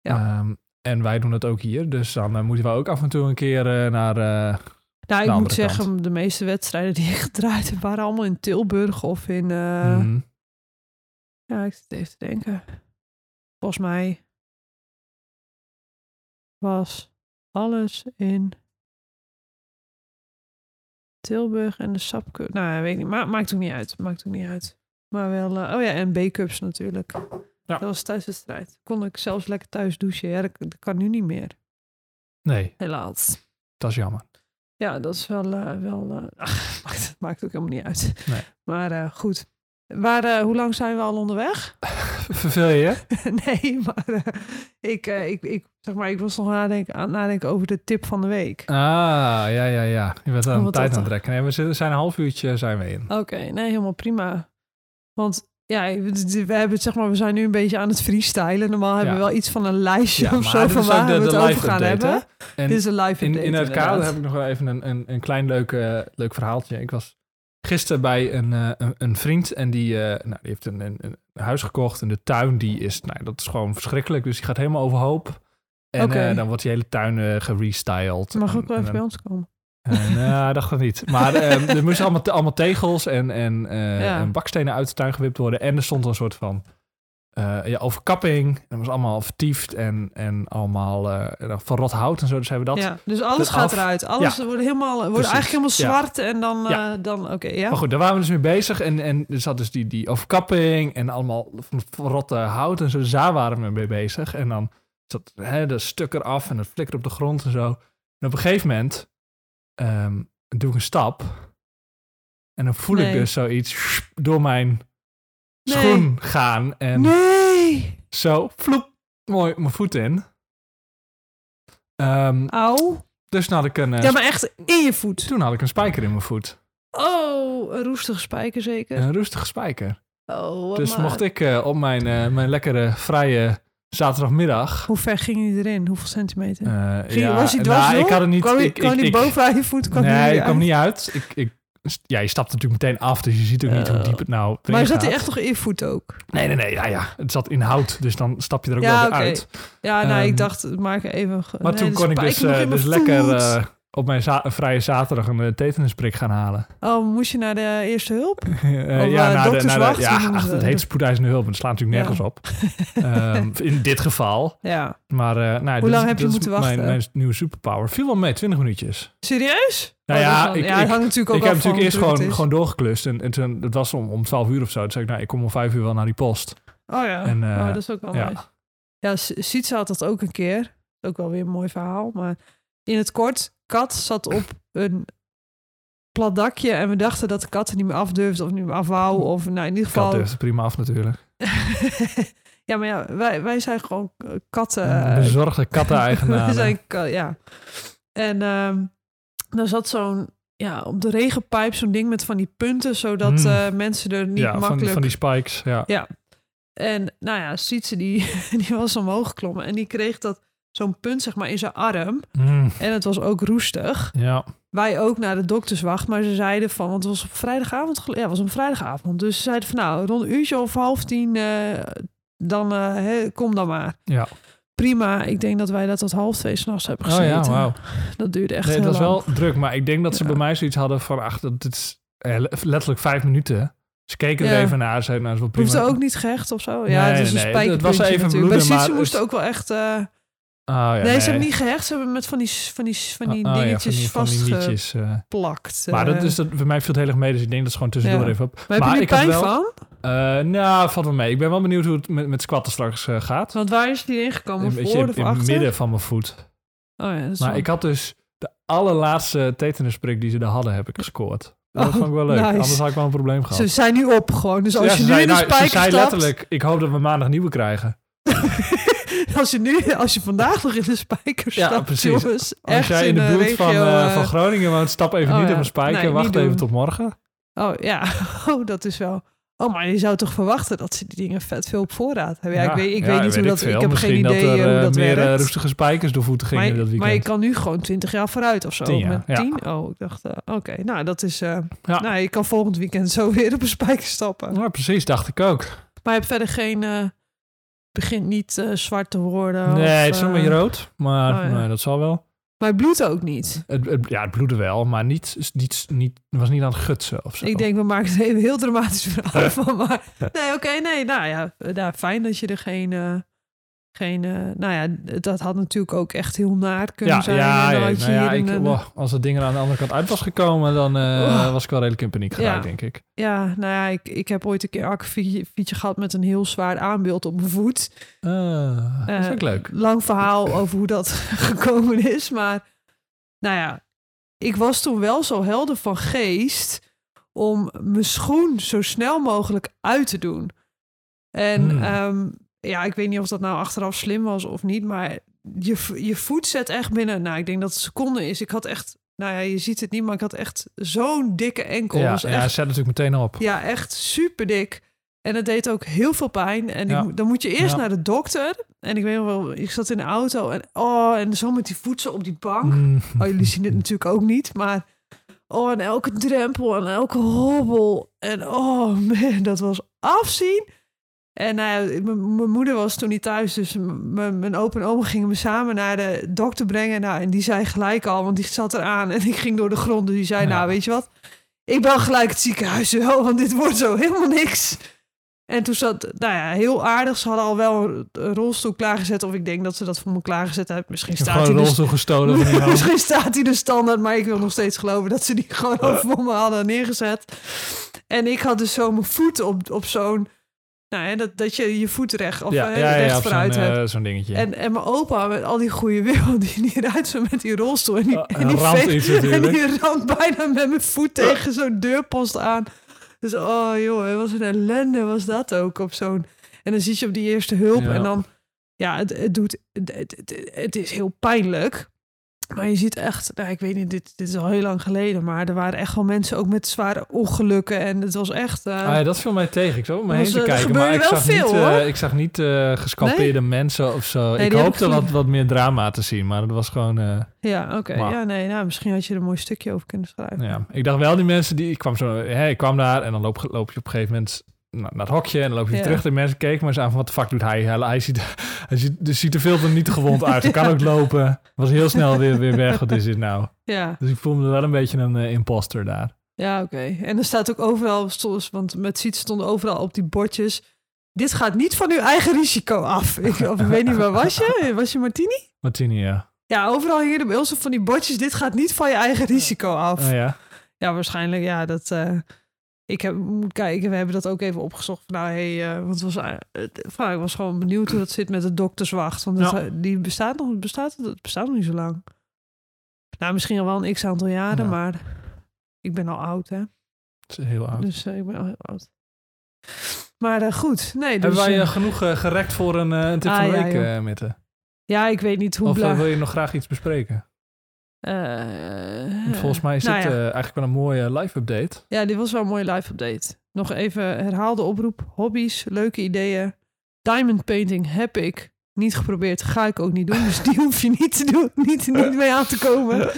Ja. Ehm, en wij doen het ook hier. Dus dan eh, moeten we ook af en toe een keer eh, naar... eh, nou, ik moet zeggen, de meeste wedstrijden die ik gedraaid heb, waren allemaal in Tilburg of in. mhm. Ja, ik zit even te denken. Volgens mij was alles in Tilburg en de Sapcup. Nou, ja, weet ik niet. Ma maakt ook niet uit. Maakt ook niet uit. Maar wel, eh, oh ja, en B-cups natuurlijk. Ja. Dat was thuiswedstrijd. Kon ik zelfs lekker thuis douchen. Ja, dat, dat kan nu niet meer. Nee, Helaas. dat is jammer. Ja, dat is wel, eh, wel eh, ach, maakt, maakt ook helemaal niet uit. Nee. Maar goed. Waar, hoe lang zijn we al onderweg? Verveel je nee, maar eh, ik, eh, ik, ik, zeg maar, ik was nog nadenken, aan het nadenken over de tip van de week. Ah, ja, ja, ja. Je bent aan Oh, de tijd aan het trekken. Nee, we zijn een half uurtje zijn we in. Oké, nee, helemaal prima. Want ja, we hebben het, zeg maar, we zijn nu een beetje aan het freestylen. Normaal hebben we wel iets van een lijstje Ja, of zo van waar we het over gaan update, hebben. En Dit is een live in, update, in het kader heb ik nog wel even een, een, een klein leuk, eh, leuk verhaaltje. Ik was gisteren bij een, eh, een, een vriend en die, nou, die heeft een, een huis gekocht. En de tuin die is, nou, dat is gewoon verschrikkelijk. Dus die gaat helemaal overhoop. En eh, dan wordt die hele tuin eh gerestyled. Mag En- ook wel en even bij ons komen. Eh, nou, dacht dat niet. Maar er moesten allemaal, allemaal tegels en, en, Ja. en bakstenen uit de tuin gewipt worden. En er stond een soort van eh, ja, overkapping. En dat was allemaal vertiefd en, en allemaal eh, van rot hout en zo. Dus hebben we dat. ja, dus alles dat gaat af. eruit. Alles wordt helemaal, wordt Precies, eigenlijk helemaal zwart en dan, eh, dan oké, ja. Maar goed, daar waren we dus mee bezig. En, en er zat dus die, die overkapping en allemaal van verrotte hout en zo. Dus daar waren we mee bezig. En dan zat hè, de stuk eraf en het flikker op de grond en zo. En op een gegeven moment ehm, doe ik een stap. En dan voel ik dus zoiets door mijn Nee. schoen gaan. En Nee! zo, vloep, mooi mijn voet in. Ehm, Auw. dus toen had ik een, eh, Ja, maar echt in je voet. toen had ik een spijker in mijn voet. Oh, een roestige spijker zeker. Een rustige spijker. Oh, wat Dus maar. mocht ik eh, op mijn, eh, mijn lekkere vrije zaterdagmiddag. Hoe ver ging hij erin? Hoeveel centimeter? eh, Ging, ja, was hij dwars nou, ik had het niet. Kwam, hij- ik, kwam ik, ik- boven aan je voet? Kwam nee, hij ik niet kwam niet uit. Ik, ik, ja, je stapt natuurlijk meteen af, dus je ziet ook niet hoe diep het nou. Maar zat hij echt nog in voet ook? Nee, nee, nee. Ja, ja. Het zat in hout, dus dan stap je er ook Ja, wel weer oké. uit. Ja, nou, Ehm, ik dacht, maak even... Maar nee, toen kon ik dus, eh, dus lekker eh, op mijn za- vrije zaterdag een uh, tetanusprik gaan halen. Oh, moest je naar de eerste hulp? Eh, Of, ja, eh, naar de, naar de, ja ach, het dat? heet spoedeisende hulp. Het slaat natuurlijk Ja. nergens op. Ehm, in dit geval. Ja. Maar, eh nou, Hoe lang heb je moeten mijn, wachten? Mijn nieuwe superpower. Viel wel mee, 20 minuutjes. Serieus? Nou Oh, ja, dat dan- ik- ja, het ik- hangt natuurlijk ook Ik heb natuurlijk eerst gewoon, het gewoon doorgeklust. En, en toen, dat was om, om 12 uur of zo. Toen zei ik, nou, ik kom om 5 uur wel naar die post. Oh ja, En, eh, oh, dat is ook wel ja. nice. Ja, Sietse had dat ook een keer. Ook wel weer een mooi verhaal. Maar in het kort, kat zat op een plat dakje. En we dachten dat de kat er niet meer af durfde of niet meer af wou. Of nou, in ieder Kat geval... durfde prima af natuurlijk. ja, maar ja, wij, wij zijn gewoon eh, katten. Bezorgde katten-eigenaren. we zijn ja. En ehm er zat zo'n, ja, op de regenpijp zo'n ding met van die punten, zodat Hmm. eh, mensen er niet ja, van, makkelijk... van die spikes. Ja. En nou ja, Sietse die, die was omhoog geklommen en die kreeg dat zo'n punt zeg maar in zijn arm. Mm, En het was ook roestig. ja. Wij ook naar de dokterswacht, maar ze zeiden van, want het was op vrijdagavond, ja, het was een vrijdagavond. Dus ze zeiden van, nou, rond een uurtje of half tien, eh, dan eh, kom dan maar. Ja. Prima, ik denk dat wij dat tot half twee s'nachts hebben Oh gezeten. ja, wauw. Dat duurde echt Nee, het was lang. wel druk. Maar ik denk dat ze Ja. bij mij zoiets hadden van... Ach, dat is eh, letterlijk vijf minuten. Ze keken er Ja. even naar. Ze zeiden, nou, is wel prima. Hoefde ook niet gehecht of zo? Nee, Ja, het nee, is een nee. Het was even natuurlijk. bloeden, Bij Sietse moest het- ook wel echt... Oh, ja, nee, ze hebben niet gehecht. Ze hebben met van die, van die, van die Oh, ja, dingetjes van die, van die nietjes, eh. vastgeplakt. Maar dat, eh. is, dat, voor mij viel het heel erg mee. Dus ik denk dat ze gewoon tussendoor Ja. even op. Maar heb je maar er pijn wel- van? Eh, nou, valt wel mee. Ik ben wel benieuwd hoe het met, met squatten straks eh, gaat. Want waar is die ingekomen? Voor in, of in het midden van mijn voet. Oh ja, dat is Maar wel- ik had dus de allerlaatste tetanusprik die ze er hadden, heb ik gescoord. Dat Oh, vond ik wel leuk. nice. Anders had ik wel een probleem gehad. Ze zijn nu op gewoon. Dus als Ja, je ze nu zei, in de nou, ze zei letterlijk, ik hoop dat we maandag nieuwe krijgen. als, je nu, als je vandaag nog in de spijker Ja, stapt, precies. jongens. Als echt jij in de buurt van, regio, eh, eh, van Groningen woont, stap even oh niet ja. op een spijker. Nee, wacht even doen. tot morgen. Oh ja, oh, dat is wel... Oh, maar je zou toch verwachten dat ze die dingen vet veel op voorraad hebben. Ja, ik weet, ik ja, weet niet hoe dat... veel. Ik heb Misschien geen idee dat er eh, hoe eh, dat meer eh, werkt. roestige spijkers door voeten gingen maar, dat weekend. maar je kan nu gewoon 20 jaar vooruit of zo. Tien jaar, Met ja. 10? Oh, ik dacht, eh, oké. Nou, dat is... eh, Ja. Nou, je kan volgend weekend zo weer op een spijker stappen. Ja, precies, dacht ik ook. Maar je hebt verder geen... begint niet eh, zwart te worden. nee, of, het is nog een eh, beetje rood, maar oh, ja. nee, dat zal wel. Maar het bloedt ook niet. Het, het- ja, het bloedde wel, maar niet, niet, niet, het was niet aan het gutsen of zo. Ik denk, we maken er even heel dramatisch verhaal van. Maar nee, oké, nee. Nou ja, eh, nou, fijn dat je er geen... geen eh, nou ja, dat had natuurlijk ook echt heel naar kunnen ja, zijn. ja, ja, nou ja, ik, een- wow, als het ding er aan de andere kant uit was gekomen, dan eh, Oh. was ik wel redelijk in paniek geraakt, denk ik. Ja, nou ja, ik, ik heb ooit een keer een akkefietje gehad met een heel zwaar aanbeeld op mijn voet. Ah, dat is Eh, ook leuk. Lang verhaal over hoe dat gekomen is. Maar nou ja, ik was toen wel zo helder van geest om mijn schoen zo snel mogelijk uit te doen. En Hmm. ehm, ja, ik weet niet of dat nou achteraf slim was of niet, maar je, je voet zet echt binnen. Nou, ik denk dat het seconde is. Ik had echt, nou ja, je ziet het niet, maar ik had echt zo'n dikke enkel. Ja, ja, echt zet natuurlijk meteen op. ja, echt super dik. En het deed ook heel veel pijn. En Ja. ik moet- dan moet je eerst Ja. naar de dokter. En ik weet nog wel, ik zat in de auto en oh, en zo met die voeten op die bank. Mm. Oh, jullie zien het natuurlijk ook niet, maar oh, en elke drempel en elke hobbel. En oh man, dat was afzien. En m- mijn moeder was toen niet thuis, dus mijn opa en oma gingen me samen naar de dokter brengen. Nou, en die zei gelijk al, want die zat eraan en ik ging door de grond. Dus die zei, Ja. nou weet je wat, ik bel gelijk het ziekenhuis wel, want dit wordt zo helemaal niks. En toen zat, nou ja, heel aardig. Ze hadden al wel een rolstoel klaargezet. Of ik denk dat ze dat voor me klaargezet hebben. Misschien staat gewoon hij een dus, rolstoel gestolen Misschien staat hij de standaard, maar ik wil nog steeds geloven dat ze die gewoon over voor me hadden neergezet. En ik had dus zo mijn voet op, op zo'n, nou ja, dat, dat je je voet recht, of ja, eh, ja, recht vooruit hebt. eh, zo'n dingetje. En, en mijn opa met al die goede wil, die, die rijdt zo met die rolstoel. En die, Oh, en die, en ramt bijna met mijn voet tegen zo'n deurpost aan. Dus oh joh, wat een ellende was dat ook op zo'n... En dan zit je op die eerste hulp en dan... Ja, het, het doet... Het, het, het is heel pijnlijk. Maar je ziet echt... Nou, ik weet niet, dit, dit is al heel lang geleden. Maar er waren echt wel mensen ook met zware ongelukken. En het was echt... eh, Ah, ja, dat viel mij tegen. Ik zat om me heen te eh, kijken, maar ik wel zag, veel, niet, eh, hoor. ik zag niet eh gescalpeerde mensen of zo. Nee, ik hoopte ik wat, wat meer drama te zien, maar dat was gewoon... eh, ja, oké. Ja, nee, nou, misschien had je er een mooi stukje over kunnen schrijven. ja. Ik dacht wel, die mensen die... Ik kwam, zo, hè, ik kwam daar en dan loop, loop je op een gegeven moment naar, het hokje en dan loop je Ja. terug. De mensen keken maar eens aan van, wat de fuck doet hij? Hij, ziet, hij ziet, er ziet er veel te niet gewond uit. Hij kan ook lopen. Was heel snel weer, weer weg. Wat is dit nou? Ja. Dus ik voelde me wel een beetje een eh, imposter daar. Ja, oké. En er staat ook overal, stond- want met Siet stonden overal op die bordjes. Dit gaat niet van uw eigen risico af. Ik, of ik weet niet, waar was je? Was je Martini? Martini, ja. Ja, overal hier de beelden van die bordjes. Dit gaat niet van je eigen risico af. Oh, ja. Ja, waarschijnlijk, ja, dat... eh, ik heb, moet kijken, we hebben dat ook even opgezocht. Nou, hey, eh, want het was, van, ik was gewoon benieuwd hoe dat zit met de dokterswacht. Want Ja. eh, die bestaat nog, bestaat, het bestaat nog niet zo lang. Nou, misschien al wel een x-aantal jaren, Ja. maar ik ben al oud, hè. Het is heel oud. Dus ik ben al heel oud. Maar goed, nee, dus... Hebben wij genoeg gerekt voor een, een tip Ah, van de ja, week, Mitte? ja, ik weet niet hoe Of wil je nog graag iets bespreken? Eh, volgens mij is nou dit ja. eh, eigenlijk wel een mooie live update. Ja, dit was wel een mooie live update. Nog even herhaalde oproep. Hobby's, leuke ideeën. Diamond painting heb ik niet geprobeerd. Ga ik ook niet doen. Dus die hoef je niet te doen. Niet, niet mee aan te komen.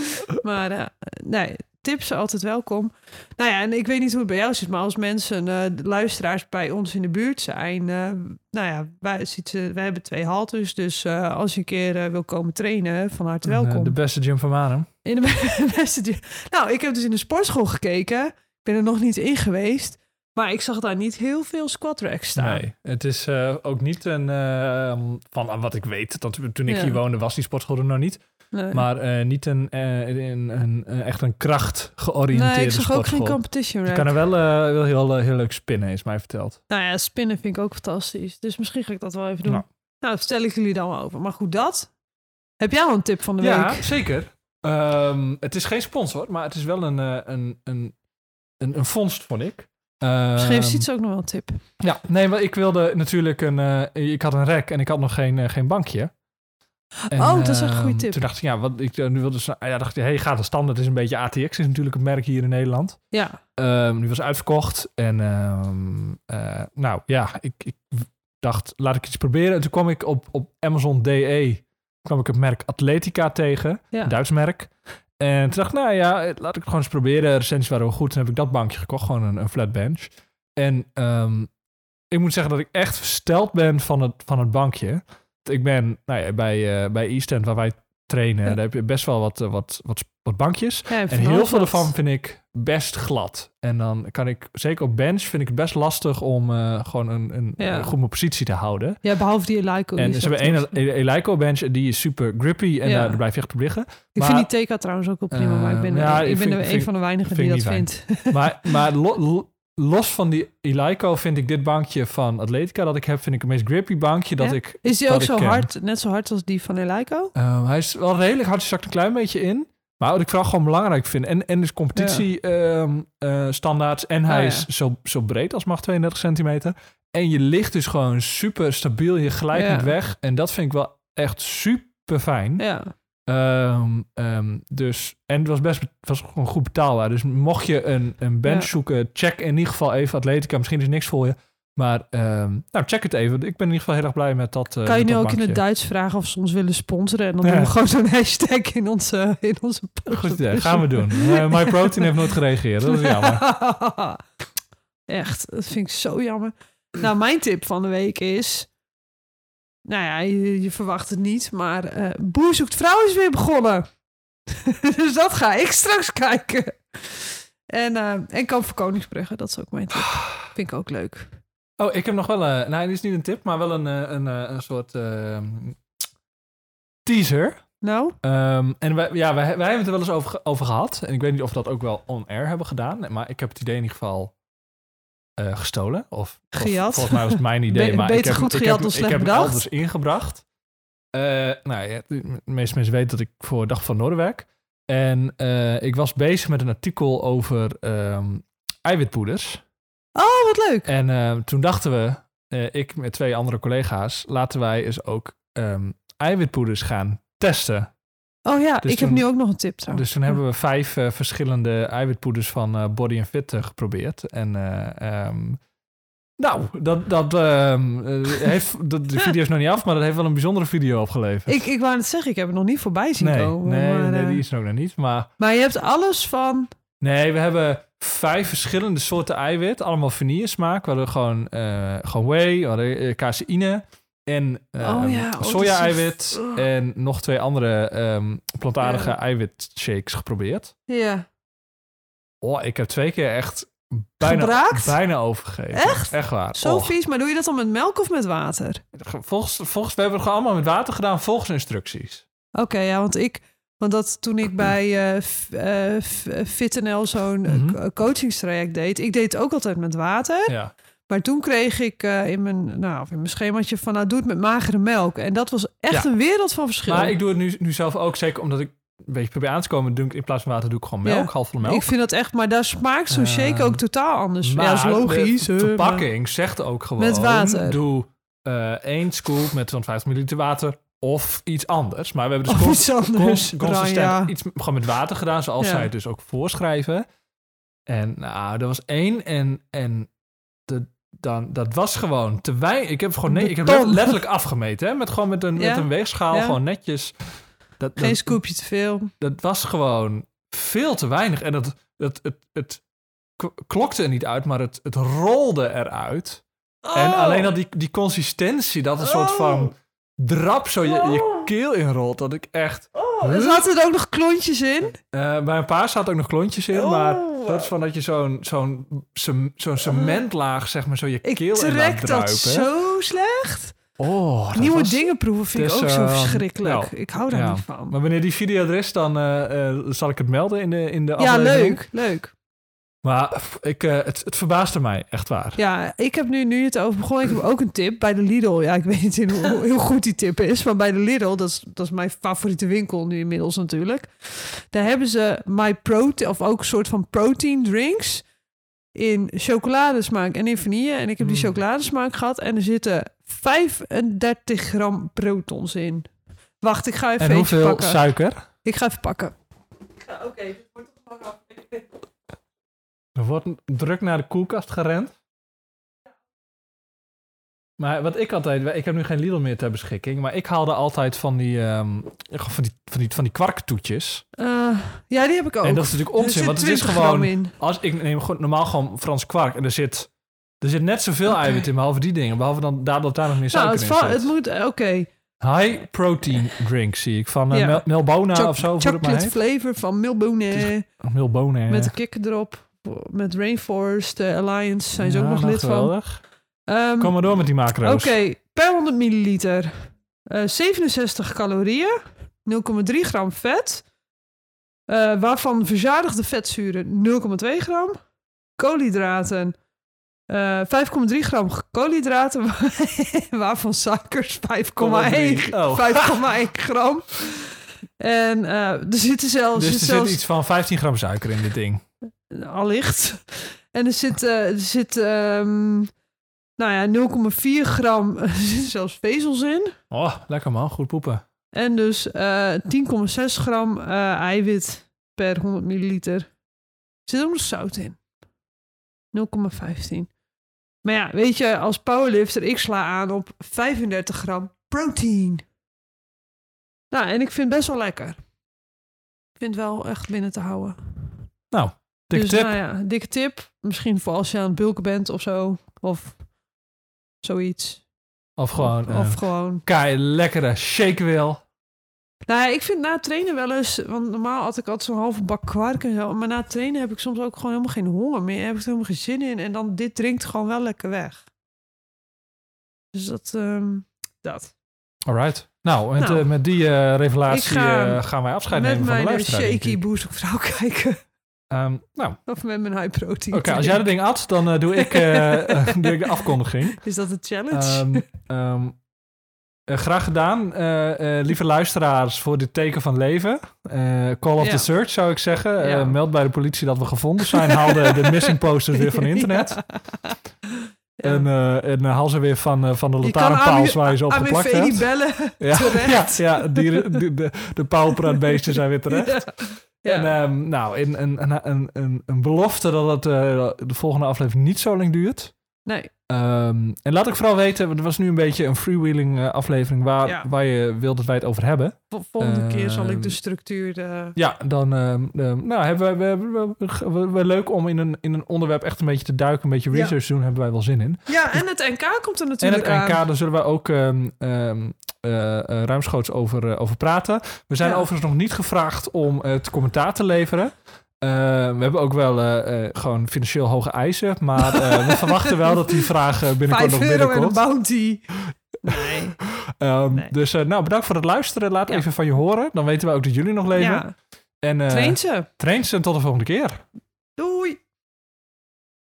Maar eh, nee, tips altijd welkom. Nou ja, en ik weet niet hoe het bij jou zit. Maar als mensen, de luisteraars bij ons in de buurt zijn. eh, nou ja, wij, ziet ze, wij hebben twee haltes. Dus eh, als je een keer wil komen trainen, van harte welkom. de beste gym van Manum. In de beste gym. Nou, ik heb dus in de sportschool gekeken. Ik ben er nog niet in geweest. Maar ik zag daar niet heel veel squat racks staan. Nee, het is ook niet een... van wat ik weet, dat, toen ik Ja. hier woonde was die sportschool er nog niet. Nee. Maar eh, niet een, eh, een, een, een- echt een kracht georiënteerde nee, ik zag ook geen competition Je kan er wel, eh, wel heel, eh, heel leuk spinnen, is mij verteld. Nou ja, spinnen vind ik ook fantastisch. Dus misschien ga ik dat wel even doen. Nou. Nou, dat vertel ik jullie dan over. Maar goed, dat. Heb jij al een tip van de Ja, week? zeker. Ehm, het is geen sponsor, maar het is wel een, eh, een, een, een, een vondst, vond ik. Misschien heeft Ehm, Siets ook nog wel een tip. Ja, nee, maar ik wilde natuurlijk een... eh, ik had een rek en ik had nog geen, eh, geen bankje. En, Oh, dat is een goede ehm, tip. Toen dacht ik, ja, wat ik eh, nu wilde... ze- Ja, dacht ik, hey, gaat de standaard is een beetje ATX, is natuurlijk het merk hier in Nederland. Ja, Ehm die was uitverkocht. En ehm, eh, nou ja, ik, ik dacht, laat ik iets proberen. En toen kwam ik op, op Amazon DE, kwam ik het merk Atletica tegen, ja. een Duits merk. En toen dacht ik, nou ja, laat ik het gewoon eens proberen. Recensies waren wel goed. Toen heb ik dat bankje gekocht, gewoon een, een flat bench. En ehm, ik moet zeggen dat ik echt versteld ben van het, van het bankje. Ik ben nou ja, bij, eh bij East End, waar wij trainen, Ja. daar heb je best wel wat, eh, wat, wat, wat bankjes. Ja, En heel veel ervan vind ik best glad. En dan kan ik, zeker op bench, vind ik het best lastig om eh, gewoon een, een, Ja. een goed mijn positie te houden. Ja, behalve die Eleiko. en die ze hebben één. E- Eleiko bench en die is super grippy en daar, daar blijf je echt op liggen. Ik maar- vind die TK trouwens ook wel prima, maar ik ben, ik ik ben er een van de weinigen die dat vindt. maar maar lo- lo- los van die Eleiko vind ik dit bankje van Atletica dat ik heb, vind ik het meest grippy bankje dat Ja? ik... Is die ook zo ken. hard, net zo hard als die van Eleiko? Eh, hij is wel redelijk hard, je zakt een klein beetje in. Maar wat ik vooral gewoon belangrijk vind. En, en dus competitie ehm, eh. En hij ja. is zo, zo breed als mag, 32 centimeter. En je ligt dus gewoon super stabiel. Je glijdt Ja. niet weg. En dat vind ik wel echt super fijn. Ja. Ehm, ehm, dus, en het was best het was gewoon goed betaalbaar. Dus mocht je een, een bench Ja. zoeken, check in ieder geval even Atletica. Misschien is niks voor je. Maar ehm, nou, check het even. Ik ben in ieder geval heel erg blij met dat. eh, Kan je nu ook in het. Duits vragen of ze ons willen sponsoren? En dan Ja. doen we gewoon zo'n hashtag in onze, in onze post. Goed idee, gaan we doen. Uh, MyProtein heeft nooit gereageerd. Dat is jammer. Echt, dat vind ik zo jammer. Nou, mijn tip van de week is... Nou ja, je, je verwacht het niet, maar eh Boer zoekt vrouw is weer begonnen. dus dat ga ik straks kijken. En, eh en Kamp voor Koningsbrugge, dat is ook mijn tip. Vind ik ook leuk. Oh, ik heb nog wel een... Nee, dit is niet een tip, maar wel een, eh, een, een soort ehm, teaser. Nou, Ehm, en wij, ja, wij, wij hebben het er wel eens over, over gehad. En ik weet niet of we dat ook wel on-air hebben gedaan. Maar ik heb het idee in ieder geval eh, gestolen. Of, of Gejat. volgens mij was het mijn idee. Be- maar beter ik heb, goed ik gejat dan ik slecht heb het bedacht. ingebracht. Eh, nou ja, de meeste mensen weten dat ik voor Dag van Noorden werk. En eh, ik was bezig met een artikel over ehm, eiwitpoeders. oh, wat leuk. En eh, toen dachten we, ik met twee andere collega's, laten wij eens ook ehm, eiwitpoeders gaan testen. Oh ja, Dus ik heb nu ook nog een tip trouwens. Dus toen hebben we vijf eh, verschillende eiwitpoeders van eh, Body Fit eh, geprobeerd. En eh, ehm, nou, dat, dat ehm, eh, heeft, dat, de video is nog niet af, maar dat heeft wel een bijzondere video opgeleverd. Ik, ik wou het zeggen, ik heb het nog niet voorbij zien nee, komen. nee, maar, nee, die is er ook nog niet. Maar maar je hebt alles van... nee, we hebben vijf verschillende soorten eiwit. Allemaal vanille smaak. We hadden gewoon, gewoon whey, we hadden caseïne en Oh ehm, ja, oh, soja-eiwit. oh. En nog twee andere ehm, plantaardige Ja. eiwitshakes geprobeerd. Ja. Oh, ik heb twee keer echt bijna, Gebraakt? bijna overgegeven. Echt? Echt waar. Zo vies, maar doe je dat dan met melk of met water? Volgens, volgens, we hebben het gewoon allemaal met water gedaan volgens instructies. Oké, ja, want ik... Want dat toen ik bij F- F- FitNL zo'n co- coachingstraject deed... Ik deed het ook altijd met water. Ja. Maar toen kreeg ik eh, in, mijn, nou, in mijn schemaatje van... Nou, doe het met magere melk. En dat was echt Ja. een wereld van verschil. Maar ik doe het nu, nu zelf ook, zeker omdat ik een beetje probeer aan te komen. Doe ik, in plaats van water doe ik gewoon melk, Ja. half vol melk. Ik vind dat echt... Maar daar smaakt zo'n shake Ehm, ook totaal anders. maar ja, dat is logisch. de verpakking zegt ook gewoon... Met water. Doe eh één scoop met 250 milliliter water of iets anders. Maar we hebben dus cons- iets anders. cons- consistent ja. iets gewoon met water gedaan, zoals zij het dus ook voorschrijven. En nou, er was één en, en de, dan, dat was gewoon te weinig. Ik heb gewoon nee, ik heb letterlijk afgemeten, hè, met gewoon met een, Ja. met een weegschaal, Ja. gewoon netjes. Dat, Geen dat, scoopje te veel. dat was gewoon veel te weinig. En dat, dat, het, het klokte er niet uit, maar het, het rolde eruit. En Oh. alleen al die, die consistentie, dat een soort Oh. van drap zo je, je Oh. keel inrolt. Dat ik echt... Oh, er zaten er ook nog klontjes in. eh, bij een paar zaten ook nog klontjes in, Maar soort van dat je zo'n zo'n zo'n cementlaag, zeg maar, zo je Ik keel in laat trek dat zo slecht. Oh, dat Nieuwe was- dingen proeven vind Dus, ik ook zo ehm, verschrikkelijk. ik hou daar ja. niet van. Maar wanneer die video er is, dan eh, eh, zal ik het melden in de, in de Ja, aflevering. leuk, leuk. Maar ik, eh, het, het verbaasde mij, echt waar. Ja, ik heb nu, nu het over begon, ik heb ook een tip bij de Lidl. Ja, ik weet niet hoe, hoe goed die tip is, maar bij de Lidl, dat is, dat is mijn favoriete winkel nu inmiddels natuurlijk. Daar hebben ze My Protein, of ook een soort van protein drinks in chocoladesmaak en in vanille. En ik heb die Mm. chocoladesmaak gehad en er zitten 35 gram protons in. Wacht, ik ga even En hoeveel pakken. suiker? Ik ga even pakken. Oké, dit wordt toch. Er wordt druk naar de koelkast gerend. Maar wat ik altijd... Ik heb nu geen Lidl meer ter beschikking. Maar ik haalde altijd van die, ehm, van die, van die, van die kwarktoetjes. Eh, ja, die heb ik ook. En dat is natuurlijk onzin. Want het is 20 gram gewoon... Als ik neem gewoon, normaal gewoon Frans kwark. En er zit, er zit net zoveel eiwit in. Behalve die dingen. Behalve dan, daar, dat daar nog meer Nou, suiker het, va- in het zit. moet... eh, Oké. High protein drink zie ik. Van Ja. Mel- Melbona Choc- of zo. Hoe het maar chocolate flavor van Milbonen. Melbona. Met een kikker erop. Met Rainforest eh, Alliance zijn ze ook nog nou, lid van. Ehm, Kom maar door met die macro's. Oké, per 100 milliliter. eh 67 calorieën. 0,3 gram vet. eh, waarvan verzadigde vetzuren 0,2 gram. Koolhydraten. eh 5,3 gram koolhydraten. waarvan suikers 5,1 Oh. 5,1 gram. En eh, er zitten zelfs... Dus er zit zit zelfs iets van 15 gram suiker in dit ding. Allicht. En er zit, eh, er zit ehm, nou ja, 0,4 gram, er zitten zelfs vezels in. Oh, lekker man. Goed poepen. En dus eh 10,6 gram eh, eiwit per 100 milliliter. Er zit ook nog zout in. 0,15. Maar ja, weet je, als powerlifter, ik sla aan op 35 gram protein. Nou, en ik vind het best wel lekker. Ik vind het wel echt binnen te houden. Dikke dus tip. nou ja, dikke tip. Misschien voor als je aan het bulken bent of zo. Of zoiets. Of gewoon Of, eh, of gewoon. kei lekkere shake wil. Nou ja, ik vind na trainen wel eens... Want normaal had ik altijd zo'n halve bak kwark en zo. Maar na trainen heb ik soms ook gewoon helemaal geen honger meer. Heb ik er helemaal geen zin in. En dan dit drinkt gewoon wel lekker weg. Dus dat, ehm, dat. Alright. Nou, met, Nou, eh, met die eh, revelatie ga gaan wij afscheid met nemen van de mijn luisteraar. denk shaky ik. boost vrouw kijken. Ehm, nou, oké. Of met mijn high protein. als jij dat ding at, dan eh, doe, ik, doe ik de afkondiging. Is dat een challenge? Eh, graag gedaan, lieve luisteraars, voor dit teken van leven. Call of Ja. the search, zou ik zeggen. Ja. meld bij de politie dat we gevonden zijn. Haal de, de missing posters weer van internet. Ja. En, en eh, haal ze weer van, van de lantaarnpaals waar je ze opgeplakt AMV hebt. bellen. Ja, terecht. ja, ja dieren, de, de, de zijn weer terecht. En ehm, nou, een, een, een, een belofte dat het eh, de volgende aflevering niet zo lang duurt. Nee, Ehm, en laat ik vooral weten, want het was nu een beetje een freewheeling eh, aflevering waar, Ja. waar je wil dat wij het over hebben. vol- volgende keer zal ik de Ehm, structuur... eh, Ja, dan ehm, nou, hebben wij, we, we, we, we- we- leuk om in een, in een onderwerp echt een beetje te duiken, een beetje research te doen, hebben wij wel zin in. Ja, en het NK komt er En natuurlijk het NK, aan. daar zullen we ook eh, eh, ruimschoots over, over praten. We zijn Ja. overigens nog niet gevraagd om het commentaar te leveren. Eh, we hebben ook wel eh, eh, gewoon financieel hoge eisen. Maar we verwachten wel dat die vraag binnenkort nog euro en een binnenkomt. bounty. Nee. Ehm, Nee. Dus nou, bedankt voor het luisteren. Laat Ja. even van je horen. Dan weten we ook dat jullie nog leven. Ja, En train ze. train ze en tot de volgende keer.